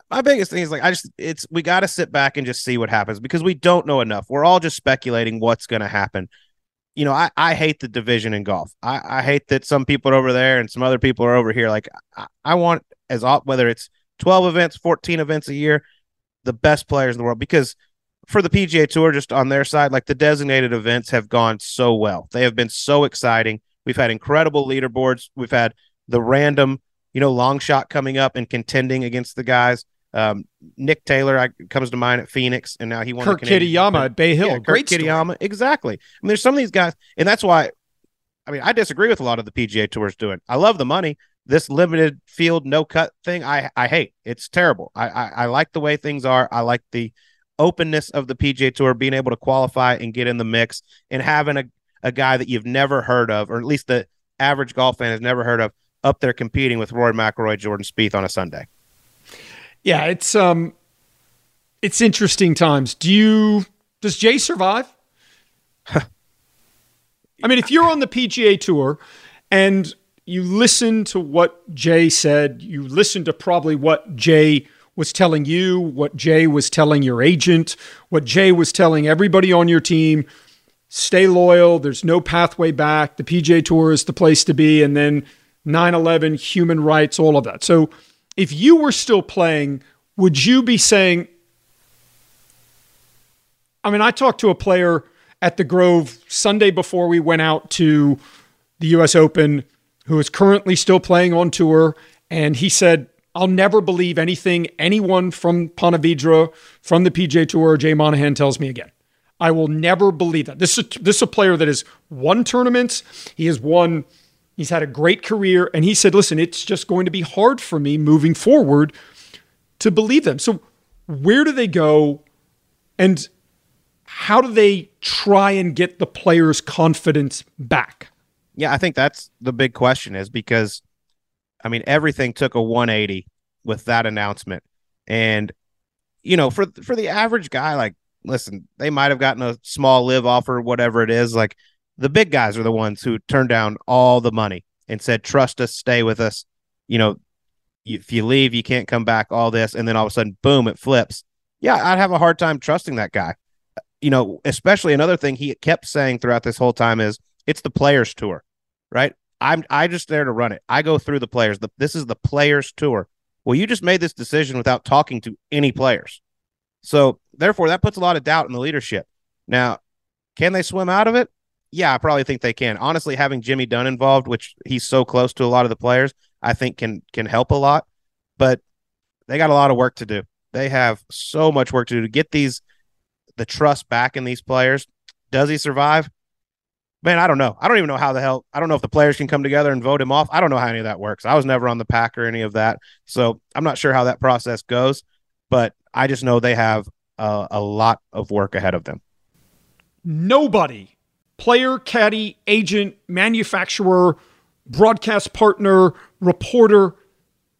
my biggest thing is like, I just it's we got to sit back and just see what happens because we don't know enough. We're all just speculating what's going to happen. You know, I, I hate the division in golf. I, I hate that some people are over there and some other people are over here. Like I, I want as whether it's twelve events, fourteen events a year, the best players in the world because for the PGA Tour, just on their side, like the designated events have gone so well. They have been so exciting. We've had incredible leaderboards. We've had the random, you know, long shot coming up and contending against the guys. Um, Nick Taylor I, comes to mind at Phoenix, and now he won. Kurt Kitayama at Bay Hill, yeah, great Kurt Kitayama, exactly. I mean, there's some of these guys, and that's why. I mean, I disagree with a lot of the PGA Tours doing. I love the money. This limited field, no cut thing, I I hate. It's terrible. I, I, I like the way things are. I like the openness of the PGA Tour, being able to qualify and get in the mix, and having a, a guy that you've never heard of, or at least the average golf fan has never heard of, up there competing with Rory McIlroy, Jordan Spieth on a Sunday. Yeah, it's um, it's interesting times. Do you does Jay survive? I mean, if you're on the PGA Tour and you listen to what Jay said, you listen to probably what Jay was telling you, what Jay was telling your agent, what Jay was telling everybody on your team. Stay loyal. There's no pathway back. The PGA Tour is the place to be. And then 9 11, human rights, all of that. So if you were still playing, would you be saying, I mean, I talked to a player at the Grove Sunday before we went out to the US Open who is currently still playing on tour. And he said, I'll never believe anything anyone from Ponte Vedra, from the PJ Tour, or Jay Monahan tells me again. I will never believe that. This is this is a player that has won tournaments. He has won. He's had a great career, and he said, "Listen, it's just going to be hard for me moving forward to believe them." So, where do they go, and how do they try and get the players' confidence back? Yeah, I think that's the big question. Is because I mean, everything took a 180 with that announcement. And, you know, for for the average guy, like, listen, they might have gotten a small LIV offer, whatever it is. Like, the big guys are the ones who turned down all the money and said, trust us, stay with us. You know, if you leave, you can't come back, all this. And then all of a sudden, boom, it flips. Yeah, I'd have a hard time trusting that guy. you know, especially another thing he kept saying throughout this whole time is it's the players tour, right? I'm I just there to run it. I go through the players. The, this is the players tour. Well, you just made this decision without talking to any players. So therefore, that puts a lot of doubt in the leadership. Now, can they swim out of it? Yeah, I probably think they can. Honestly, having Jimmy Dunne involved, which he's so close to a lot of the players, I think can can help a lot. But they got a lot of work to do. They have so much work to do to get these the trust back in these players. Does he survive? Man, I don't know. I don't even know how the hell. I don't know if the players can come together and vote him off. I don't know how any of that works. I was never on the PAC or any of that, so I'm not sure how that process goes. But I just know they have a, a lot of work ahead of them. Nobody, player, caddy, agent, manufacturer, broadcast partner, reporter,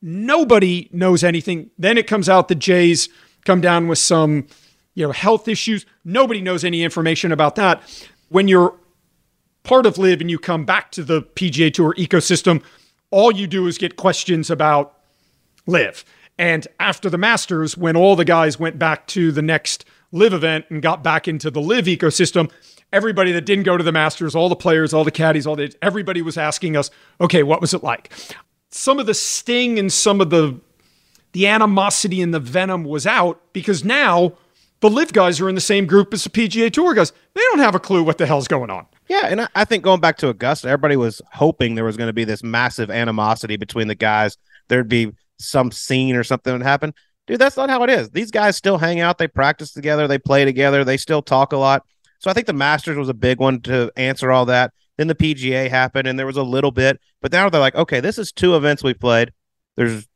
nobody knows anything. Then it comes out the Jays come down with some, you know, health issues. Nobody knows any information about that. When you're part of LIV and you come back to the PGA Tour ecosystem, all you do is get questions about LIV. And after the Masters, when all the guys went back to the next LIV event and got back into the LIV ecosystem, everybody that didn't go to the Masters, all the players, all the caddies, all the everybody was asking us, okay, what was it like? Some of the sting and some of the the animosity and the venom was out because now the LIV guys are in the same group as the PGA Tour guys. They don't have a clue what the hell's going on. Yeah, and I, think going back to Augusta, everybody was hoping there was going to be this massive animosity between the guys. There'd be some scene or something would happen. Dude, that's not how it is. These guys still hang out, they practice together, they play together, they still talk a lot. So I think the Masters was a big one to answer all that. Then the PGA happened and there was a little bit, but now they're like, okay, this is two events we played. There's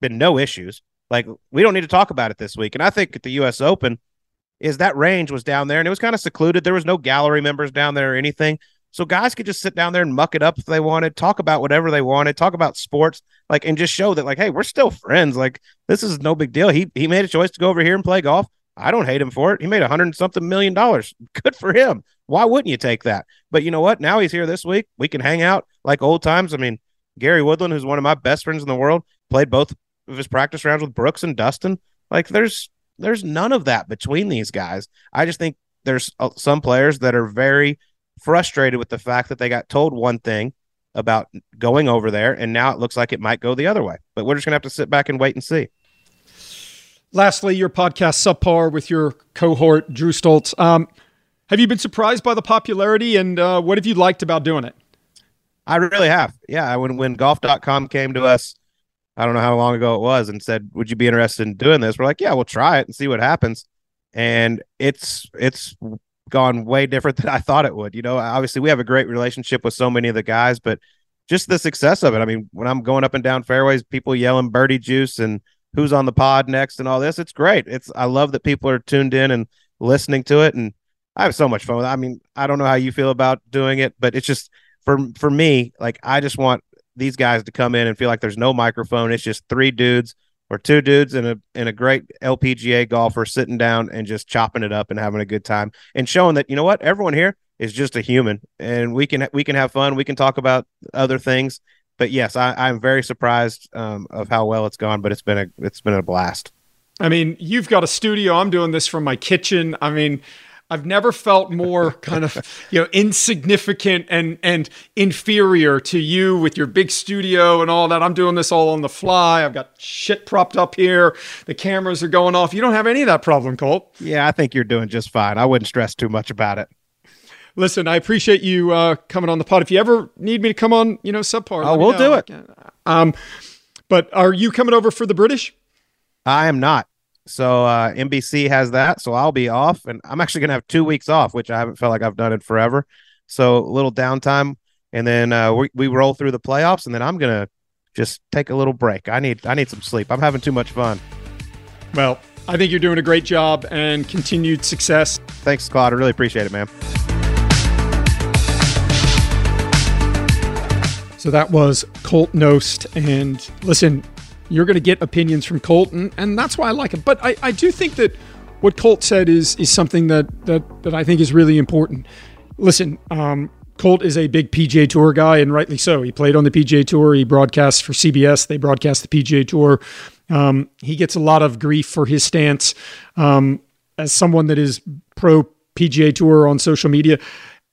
been no issues. Like we don't need to talk about it this week. And I think at the US Open is that range was down there and it was kind of secluded. There was no gallery members down there or anything. So guys could just sit down there and muck it up if they wanted, talk about whatever they wanted, talk about sports, like and just show that like, hey, we're still friends. Like this is no big deal. He he made a choice to go over here and play golf. I don't hate him for it. He made a hundred something million dollars. Good for him. Why wouldn't you take that? But you know what? Now he's here this week. We can hang out like old times. I mean, Gary Woodland, who's one of my best friends in the world, played both of his practice rounds with Brooks and Dustin. Like there's there's none of that between these guys. I just think there's uh, some players that are very frustrated with the fact that they got told one thing about going over there, and now it looks like it might go the other way. But we're just gonna have to sit back and wait and see. Lastly, your podcast subpar with your cohort Drew Stoltz. Um, have you been surprised by the popularity, and uh, what have you liked about doing it? I really have. Yeah, when when golf.com came to us, I don't know how long ago it was, and said, "Would you be interested in doing this?" We're like, "Yeah, we'll try it and see what happens." And it's it's gone way different than I thought it would. You know, obviously we have a great relationship with so many of the guys, but just the success of it. I mean, when I'm going up and down fairways, people yelling birdie juice and who's on the pod next and all this, it's great. It's I love that people are tuned in and listening to it and I have so much fun. I mean, I don't know how you feel about doing it, but it's just for for me, like I just want these guys to come in and feel like there's no microphone. It's just three dudes or two dudes and a and a great LPGA golfer sitting down and just chopping it up and having a good time and showing that you know what everyone here is just a human and we can we can have fun. We can talk about other things. But yes, I, I'm very surprised um, of how well it's gone. But it's been a it's been a blast. I mean, you've got a studio. I'm doing this from my kitchen. I mean, I've never felt more kind of you know insignificant and and inferior to you with your big studio and all that. I'm doing this all on the fly. I've got shit propped up here. The cameras are going off. You don't have any of that problem, Colt. Yeah, I think you're doing just fine. I wouldn't stress too much about it. Listen, I appreciate you uh, coming on the pod. If you ever need me to come on, you know, subpar. Oh, we'll do it. Um, but are you coming over for the British? I am not. So uh, NBC has that, so I'll be off, and I'm actually gonna have two weeks off, which I haven't felt like I've done it forever. So a little downtime, and then uh, we we roll through the playoffs, and then I'm gonna just take a little break. I need I need some sleep. I'm having too much fun. Well, I think you're doing a great job, and continued success. Thanks, Claude. I really appreciate it, man. So that was Colt Knost, and listen, you're going to get opinions from Colt, and, and that's why I like him. But I, I do think that what Colt said is is something that that that I think is really important. Listen, um, Colt is a big PGA Tour guy, and rightly so. He played on the PGA Tour. He broadcasts for CBS. They broadcast the PGA Tour. Um, he gets a lot of grief for his stance um, as someone that is pro PGA Tour on social media.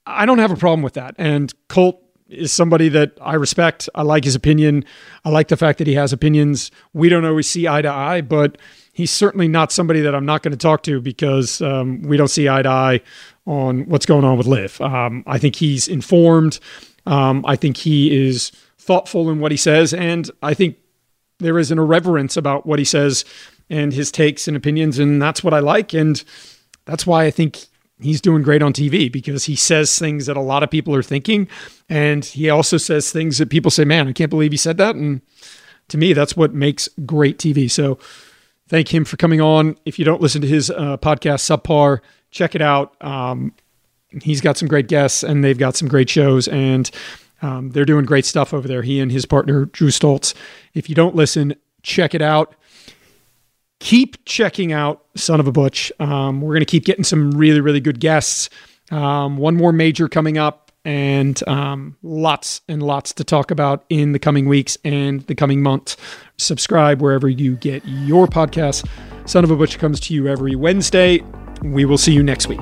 I don't have a problem with that. And Colt is somebody that I respect. I like his opinion. I like the fact that he has opinions. We don't always see eye to eye, but he's certainly not somebody that I'm not going to talk to because um, we don't see eye to eye on what's going on with LIV. Um, I think he's informed. Um, I think he is thoughtful in what he says, and I think there is an irreverence about what he says and his takes and opinions, and that's what I like, and that's why I think he's doing great on TV because he says things that a lot of people are thinking, and he also says things that people say, "Man, I can't believe he said that." And to me, that's what makes great TV. So, thank him for coming on. If you don't listen to his uh, podcast, Subpar, check it out. Um, he's got some great guests, and they've got some great shows, and um, they're doing great stuff over there. He and his partner Drew Stoltz. If you don't listen, check it out keep checking out Son of a Butch. Um, we're going to keep getting some really, really good guests. Um, one more major coming up, and um, lots and lots to talk about in the coming weeks and the coming month. Subscribe wherever you get your podcast. Son of a Butch comes to you every Wednesday. We will see you next week.